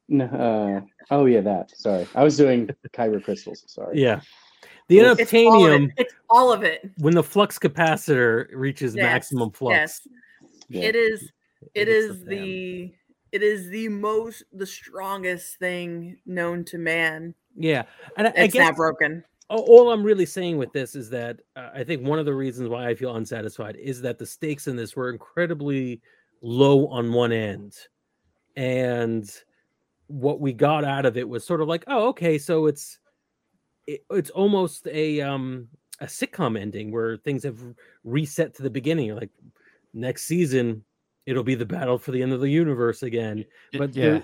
no, uh, oh yeah, that. Sorry, I was doing kyber crystals. Sorry. Yeah. The It's all of unobtainium it. It's all of it. when the flux capacitor reaches Yes, maximum flux. Yes. Yeah. It is it hits is the it is the most the strongest thing known to man. Yeah, and I, I It's guess not broken. all I'm really saying with this is that uh, I think one of the reasons why I feel unsatisfied is that the stakes in this were incredibly low on one end, and what we got out of it was sort of like, oh, okay, so it's it, it's almost a um a sitcom ending where things have reset to the beginning. Like next season it'll be the battle for the end of the universe again. But yeah,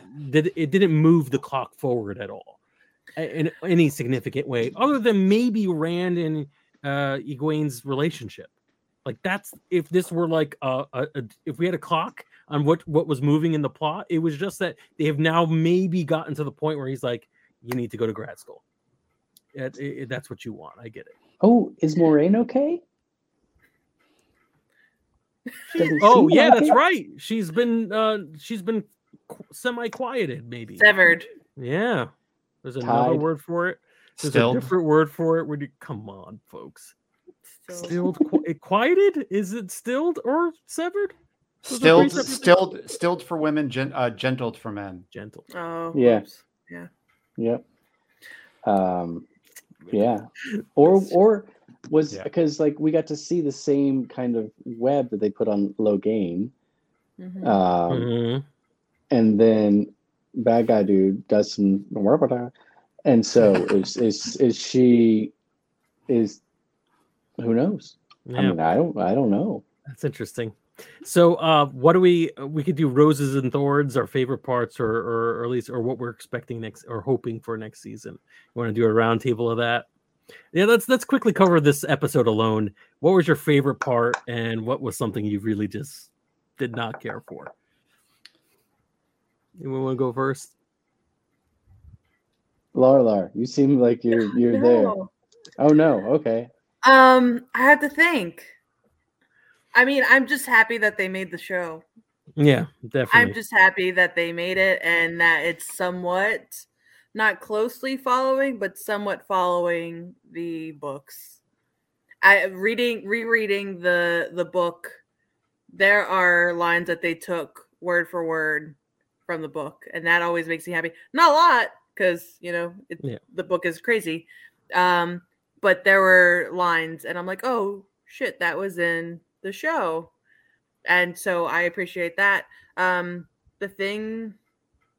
it didn't move the clock forward at all in any significant way other than maybe rand and uh egwene's relationship. Like that's if this were like a, a, a if we had a clock on what what was moving in the plot it was just that they have now maybe gotten to the point where he's like you need to go to grad school It- it- that's what you want i get it Oh, is Moiraine okay? Oh yeah that's it. right she's been uh she's been semi quieted maybe Severed. yeah there's another Tied. word for it There's still a different word for it. When you come on, folks, So- stilled, qu- quieted. Is it stilled or severed? Those are stilled, three stilled, stilled for women, gen, uh, gentled for men. Gentle. Oh Yeah. whoops. Yep. Um, yeah. Or or was Yeah. because like we got to see the same kind of web that they put on Logain, Mhm. um, Mhm. and then bad guy dude does some and so is is is she is who knows? Yeah, I mean, I don't I don't know. that's interesting. So, uh, what do we? We could do roses and thorns, our favorite parts, or, or or at least, or what we're expecting next, or hoping for next season. You want to do a roundtable of that? Yeah, let's let's quickly cover this episode alone. What was your favorite part, and what was something you really just did not care for? Anyone want to go first? Lar Lar, you seem like you're you're there. Oh no, okay. Um, I have to think. I mean, I'm just happy that they made the show. Yeah, definitely. I'm just happy that they made it and that it's somewhat not closely following, but somewhat following the books. I reading rereading the the book, there are lines that they took word for word from the book, and that always makes me happy. Not a lot, because you know it, Yeah. the book is crazy. Um, but there were lines, and I'm like, oh shit, that was in the show and so I appreciate that. Um, the thing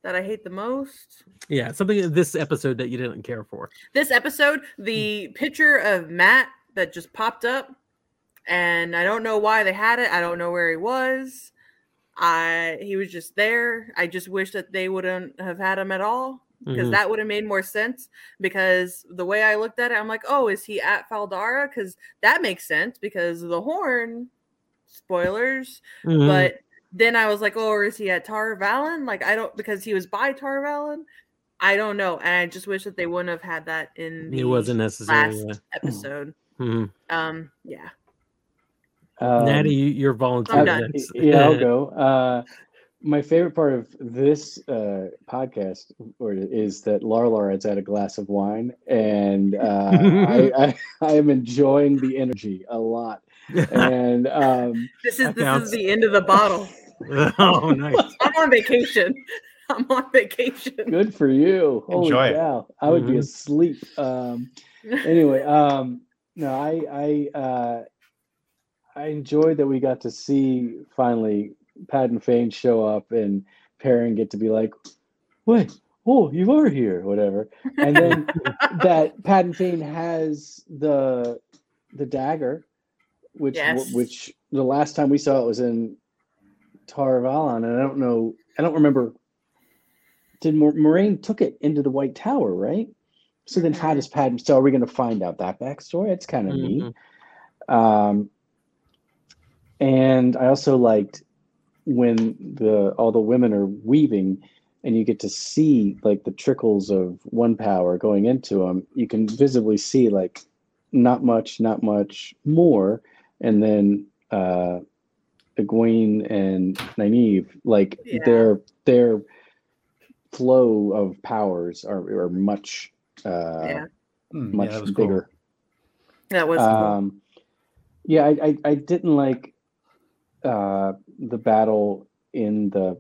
that I hate the most yeah, something in this episode that you didn't care for. this episode, the picture of Mat that just popped up, and I don't know why they had it. I don't know where he was. I he was just there. I just wish that they wouldn't have had him at all because Mhm. that would have made more sense. Because the way I looked at it, I'm like, oh, is he at Fal Dara? Because that makes sense because the horn. Spoilers, Mhm. but then I was like, oh, or is he at Tar Valon? Like, I don't because he was by Tar Valon. I don't know, and I just wish that they wouldn't have had that in the it wasn't necessary. last Yeah. episode. Mhm. Um, yeah, Um, Natty, you, you're I'm volunteering done. Yeah, I'll go. Uh, my favorite part of this uh, podcast or is that Larlar has had a glass of wine, and uh, I, I I am enjoying the energy a lot. And um, this is this is the end of the bottle. oh, nice. I'm on vacation. I'm on vacation. good for you. Holy Enjoy it. cow! I would be Mhm. asleep. Um, anyway, um, no, I I uh, I enjoyed that we got to see finally Padan Fain show up and Perrin get to be like, "Wait, oh, you are here," whatever, and then that Padan Fain has the the dagger, which Yes. which the last time we saw it was in Tar Valon, and I don't know, I don't remember. Did Mor- Moiraine took it into the White Tower, right? So then, how Mhm. does Pat? So are we going to find out that backstory? It's kind of neat. Mhm. Um, and I also liked when the all the women are weaving, and you get to see like the trickles of one power going into them. You can visibly see like not much, not much more, and then uh, Egwene and Nynaeve, like Yeah. their their flow of powers are are much uh, Yeah. Hmm, yeah, much that was cool. bigger. That was um, cool. yeah. I, I, I didn't like uh, the battle in the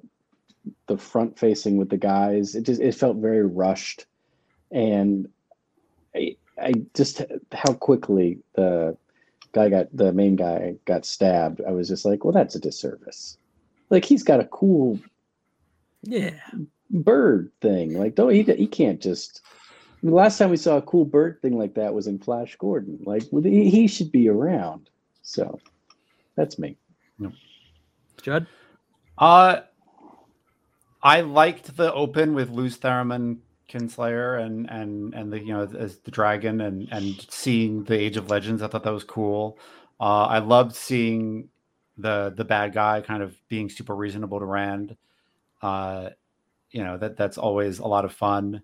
the front facing with the guys. It just it felt very rushed, and I I just how quickly the guy got the main guy got stabbed. I was just like, well, that's a disservice. Like he's got a cool yeah bird thing. Like don't he he can't just. The last time we saw a cool bird thing like that was in Flash Gordon. Like he should be around. So that's me. Judd. Uh I liked the open with Lews Therin Kinslayer and and and the you know as the dragon and and seeing the Age of Legends. I thought that was cool. Uh, I loved seeing the the bad guy kind of being super reasonable to Rand. Uh, you know that that's always a lot of fun.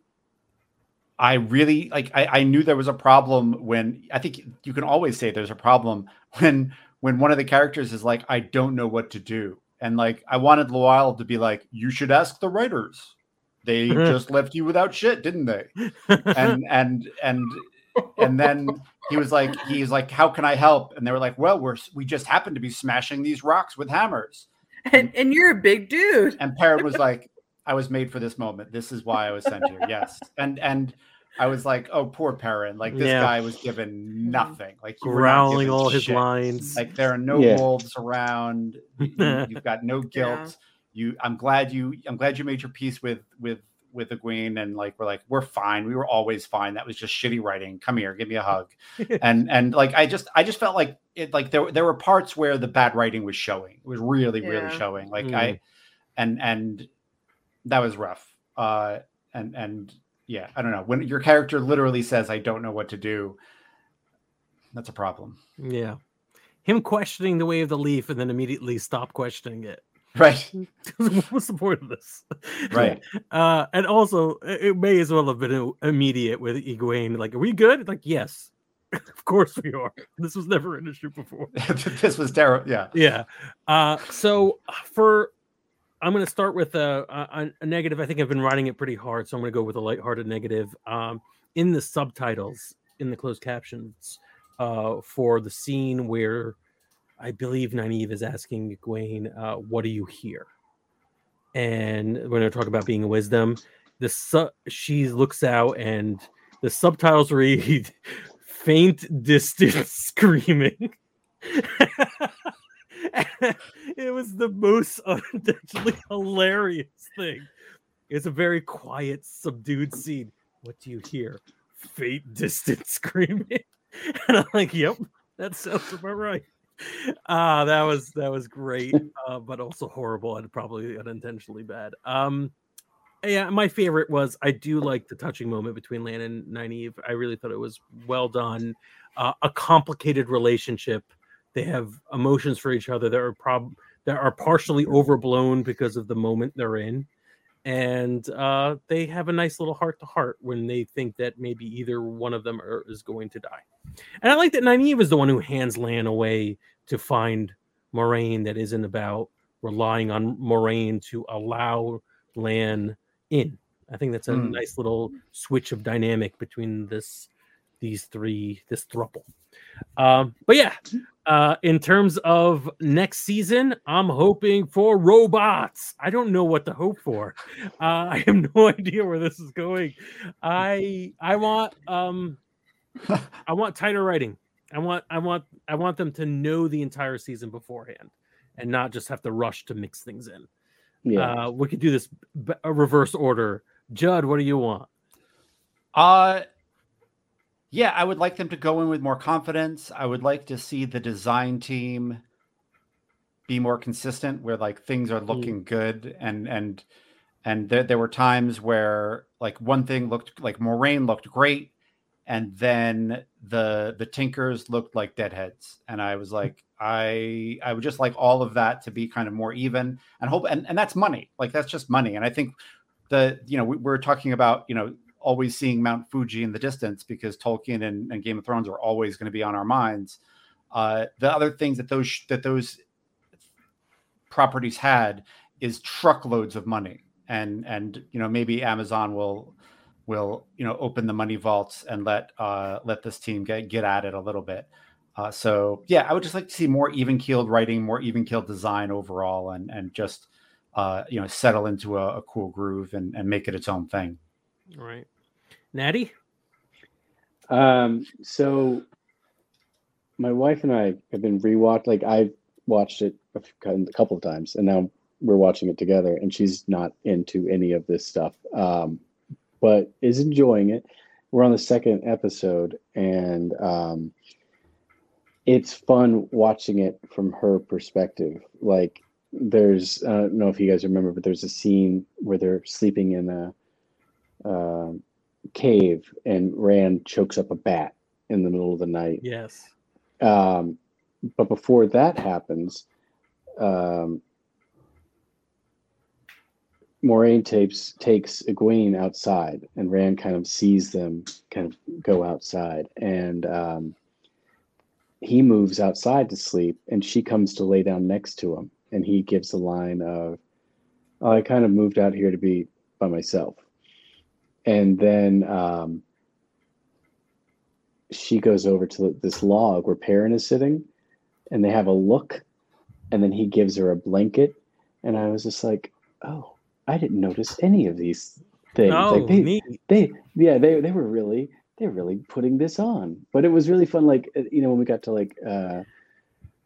I really like. I, I knew there was a problem when I think you can always say there's a problem when when one of the characters is like, I don't know what to do and like, I wanted Loial to be like, you should ask the writers. They just left you without shit, didn't they? And and and and then he was like, he's like, how can I help? And they were like, well, we're we just happen to be smashing these rocks with hammers. And and you're a big dude. And Perrin was like, I was made for this moment. This is why I was sent here. Yes. And and I was like, oh, poor Perrin. Like this yeah. guy was given nothing. Like growling all his lines. Like there are no yeah. wolves around. you, have got no guilt. Yeah. You, I'm glad you, I'm glad you made your peace with with with Egwene, and like we're like we're fine. We were always fine. That was just shitty writing. Come here, give me a hug. and and like I just I just felt like it like there there were parts where the bad writing was showing. It was really really showing. Like mm. I and and that was rough. Uh and and yeah, I don't know. When your character literally says, I don't know what to do, that's a problem. Yeah. Him questioning the way of the leaf and then immediately stop questioning it. Right. What's the point of this? Right. Uh, and also, it may as well have been immediate with Egwene. Like, are we good? Like, yes. of course we are. This was never an issue before. this was terrible. Yeah. Yeah. Uh, so for I'm going to start with a, a, a, negative. I think I've been writing it pretty hard, so I'm going to go with a lighthearted negative. Um, in the subtitles, in the closed captions, uh, for the scene where I believe Nynaeve is asking Egwene, uh, "What do you hear?" And when I talk about being a wisdom, the su- she looks out and the subtitles read, "Faint, distant screaming." it was the most unintentionally hilarious thing. It's a very quiet, subdued scene. What do you hear? Faint distant screaming. And I'm like, yep, that sounds about right. Ah, uh, that was that was great, uh, but also horrible and probably unintentionally bad. Um, yeah, my favorite was I do like the touching moment between Lan and Nynaeve. I really thought it was well done. Uh, a complicated relationship they have emotions for each other that are prob that are partially overblown because of the moment they're in and uh, they have a nice little heart to heart when they think that maybe either one of them are, is going to die. And I like that Nynaeve is the one who hands Lan away to find Moiraine that isn't about relying on Moiraine to allow Lan in. I think that's a mm. nice little switch of dynamic between this these three this thruple. Um, but yeah, uh, in terms of next season, I'm hoping for robots. I don't know what to hope for. Uh, I have no idea where this is going. I I want um I want tighter writing. I want I want I want them to know the entire season beforehand and not just have to rush to mix things in. Yeah, uh, we could do this a reverse order. Judd, what do you want? Uh yeah, I would like them to go in with more confidence. I would like to see the design team be more consistent where like things are mm. looking mm. good and and and there, there were times where like one thing looked like Moiraine looked great and then the the tinkers looked like deadheads and i was like i i would just like all of that to be kind of more even and hope and, and that's money like that's just money and i think the you know we, we're talking about you know always seeing Mount Fuji in the distance because Tolkien and, and Game of Thrones are always going to be on our minds. Uh, the other things that those that those properties had is truckloads of money, and and you know maybe Amazon will will you know open the money vaults and let uh, let this team get get at it a little bit. Uh, so yeah, I would just like to see more even keeled writing, more even keeled design overall, and and just uh, you know settle into a, a cool groove and, and make it its own thing. All right, Natty. Um, so my wife and I have been rewatched. Like I've watched it a couple of times, and now we're watching it together. And she's not into any of this stuff, um, but is enjoying it. We're on the second episode, and um, it's fun watching it from her perspective. Like there's, I don't know if you guys remember, but there's a scene where they're sleeping in a. Uh, cave and Rand chokes up a bat in the middle of the night. Yes. Um, but before that happens, um, Moiraine tapes takes Egwene outside, and Rand kind of sees them kind of go outside, and um, he moves outside to sleep, and she comes to lay down next to him, and he gives the line of, oh, "I kind of moved out here to be by myself." And then um, she goes over to this log where Perrin is sitting, and they have a look, and then he gives her a blanket, and I was just like, oh, I didn't notice any of these things. Oh, like they, neat. they, yeah, they they were really they're really putting this on, but it was really fun. Like uh, you know when we got to like uh,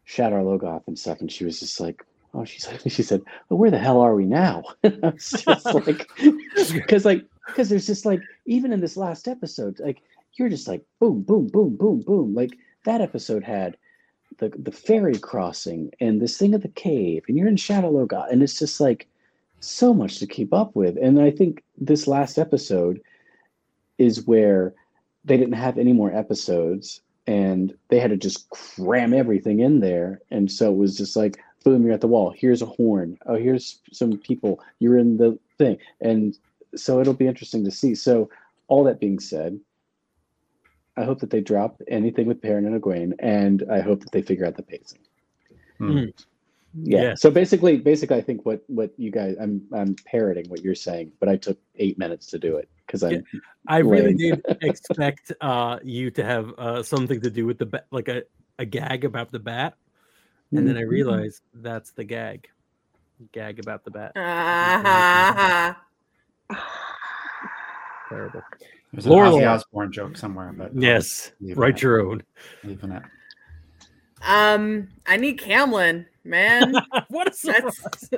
Shadar Logoth and stuff, and she was just like. Oh, she's like, she said, well, where the hell are we now? I was just like, because like because there's just like even in this last episode like you're just like boom boom boom boom boom. Like that episode had the the ferry crossing and this thing at the cave and you're in Shadar Logoth and it's just like so much to keep up with. And i think this last episode is where they didn't have any more episodes and they had to just cram everything in there. And so it was just like boom you're at the wall. Here's a horn. Oh here's some people. You're in the thing. And so it'll be interesting to see. So all that being said, I hope that they drop anything with Perrin and Egwene, and I hope that they figure out the pacing. Hmm. Yeah. Yeah. So basically, basically, I think what what you guys, I'm I'm parroting what you're saying, but I took eight minutes to do it because I. Yeah. I really Lame. did expect uh, you to have uh, something to do with the bat, like a, a gag about the bat, and then I Mhm. realized that's the gag. Gag about the bat. Ah, Terrible. There's an Lorelai. Ozzy Osbourne joke somewhere, but Yes, write it. your own. leaving it. um, I need Caemlyn, man. what a That's- surprise!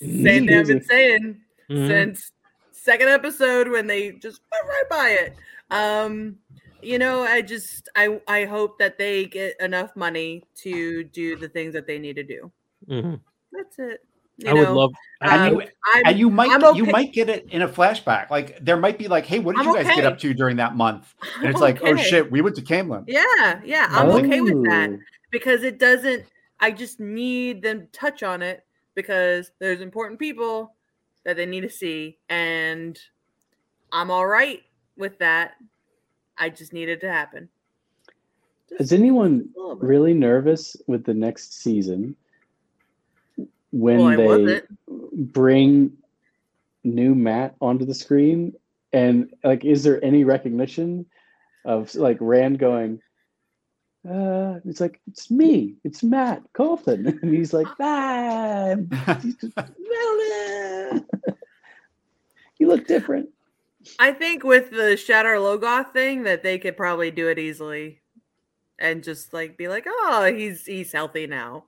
Same thing I've been saying Mhm. since second episode when they just went right by it. Um, you know, I just I I hope that they get enough money to do the things that they need to do. Mhm. That's it. You I would know, love. And um, you, and you might I'm you might get it in a flashback. Like there might be like, hey, what did I'm you guys get up to during that month? And I'm it's like, oh shit, we went to Caemlyn. Yeah, yeah, I'm okay with that Oh. because it doesn't. I just need them to touch on it because there's important people that they need to see, and I'm all right with that. I just need it to happen. Is anyone a little bit. really nervous with the next season when Well, they bring new Mat onto the screen? And like, is there any recognition of like Rand going? Uh, it's like it's me, it's Mat Cauthon, and he's like, ah, you look different. I think with the Shadar Logoth thing that they could probably do it easily and just like be like, oh, he's he's healthy now.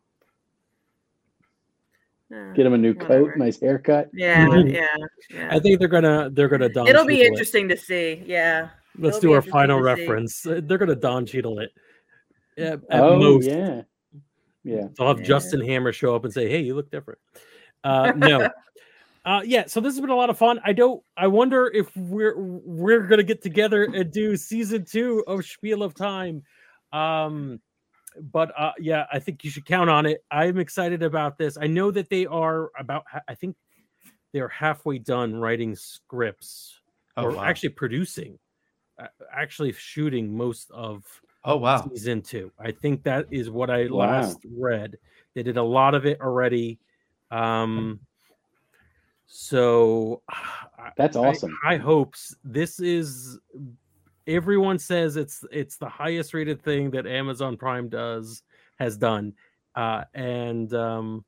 Uh, Get him a new Whatever. coat, nice haircut. yeah, yeah, yeah. I think they're gonna they're gonna Don It'll be Cheadle it. interesting to see. Yeah. Let's it'll do our final to see. reference. Uh, They're gonna Don Cheadle it. Yeah, at oh most. yeah, yeah. They'll have Yeah. Justin Hammer show up and say, "Hey, you look different." Uh, no, uh, yeah. So this has been a lot of fun. I don't. I wonder if we're we're gonna get together and do season two of Spiel of Time. Um, but uh, yeah, I think you should count on it. I'm excited about this. I know that they are about. I think they are halfway done writing scripts Oh, or wow. actually producing, uh, actually shooting most of oh wow. season two. I think that is what I Wow. last read. They did a lot of it already. Um, So that's awesome. High hopes. This is everyone says it's it's the highest rated thing that Amazon Prime does has done, uh, and um,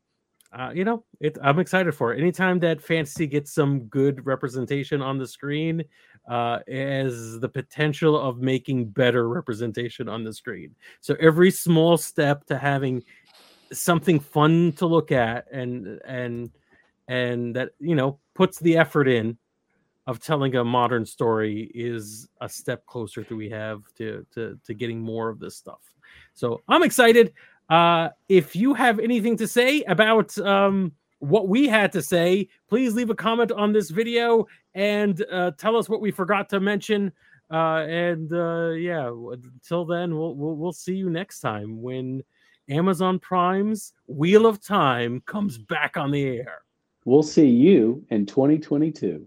uh, you know, it, I'm excited for it. Anytime that fantasy gets some good representation on the screen, uh, as the potential of making better representation on the screen. So every small step to having something fun to look at and and and that you know puts the effort in of telling a modern story is a step closer to we have to to to getting more of this stuff. So I'm excited. Uh, if you have anything to say about um, what we had to say, please leave a comment on this video and uh, tell us what we forgot to mention. Uh, and uh, yeah, until then, we'll, we'll we'll see you next time when Amazon Prime's Wheel of Time comes back on the air. We'll see you in 2022.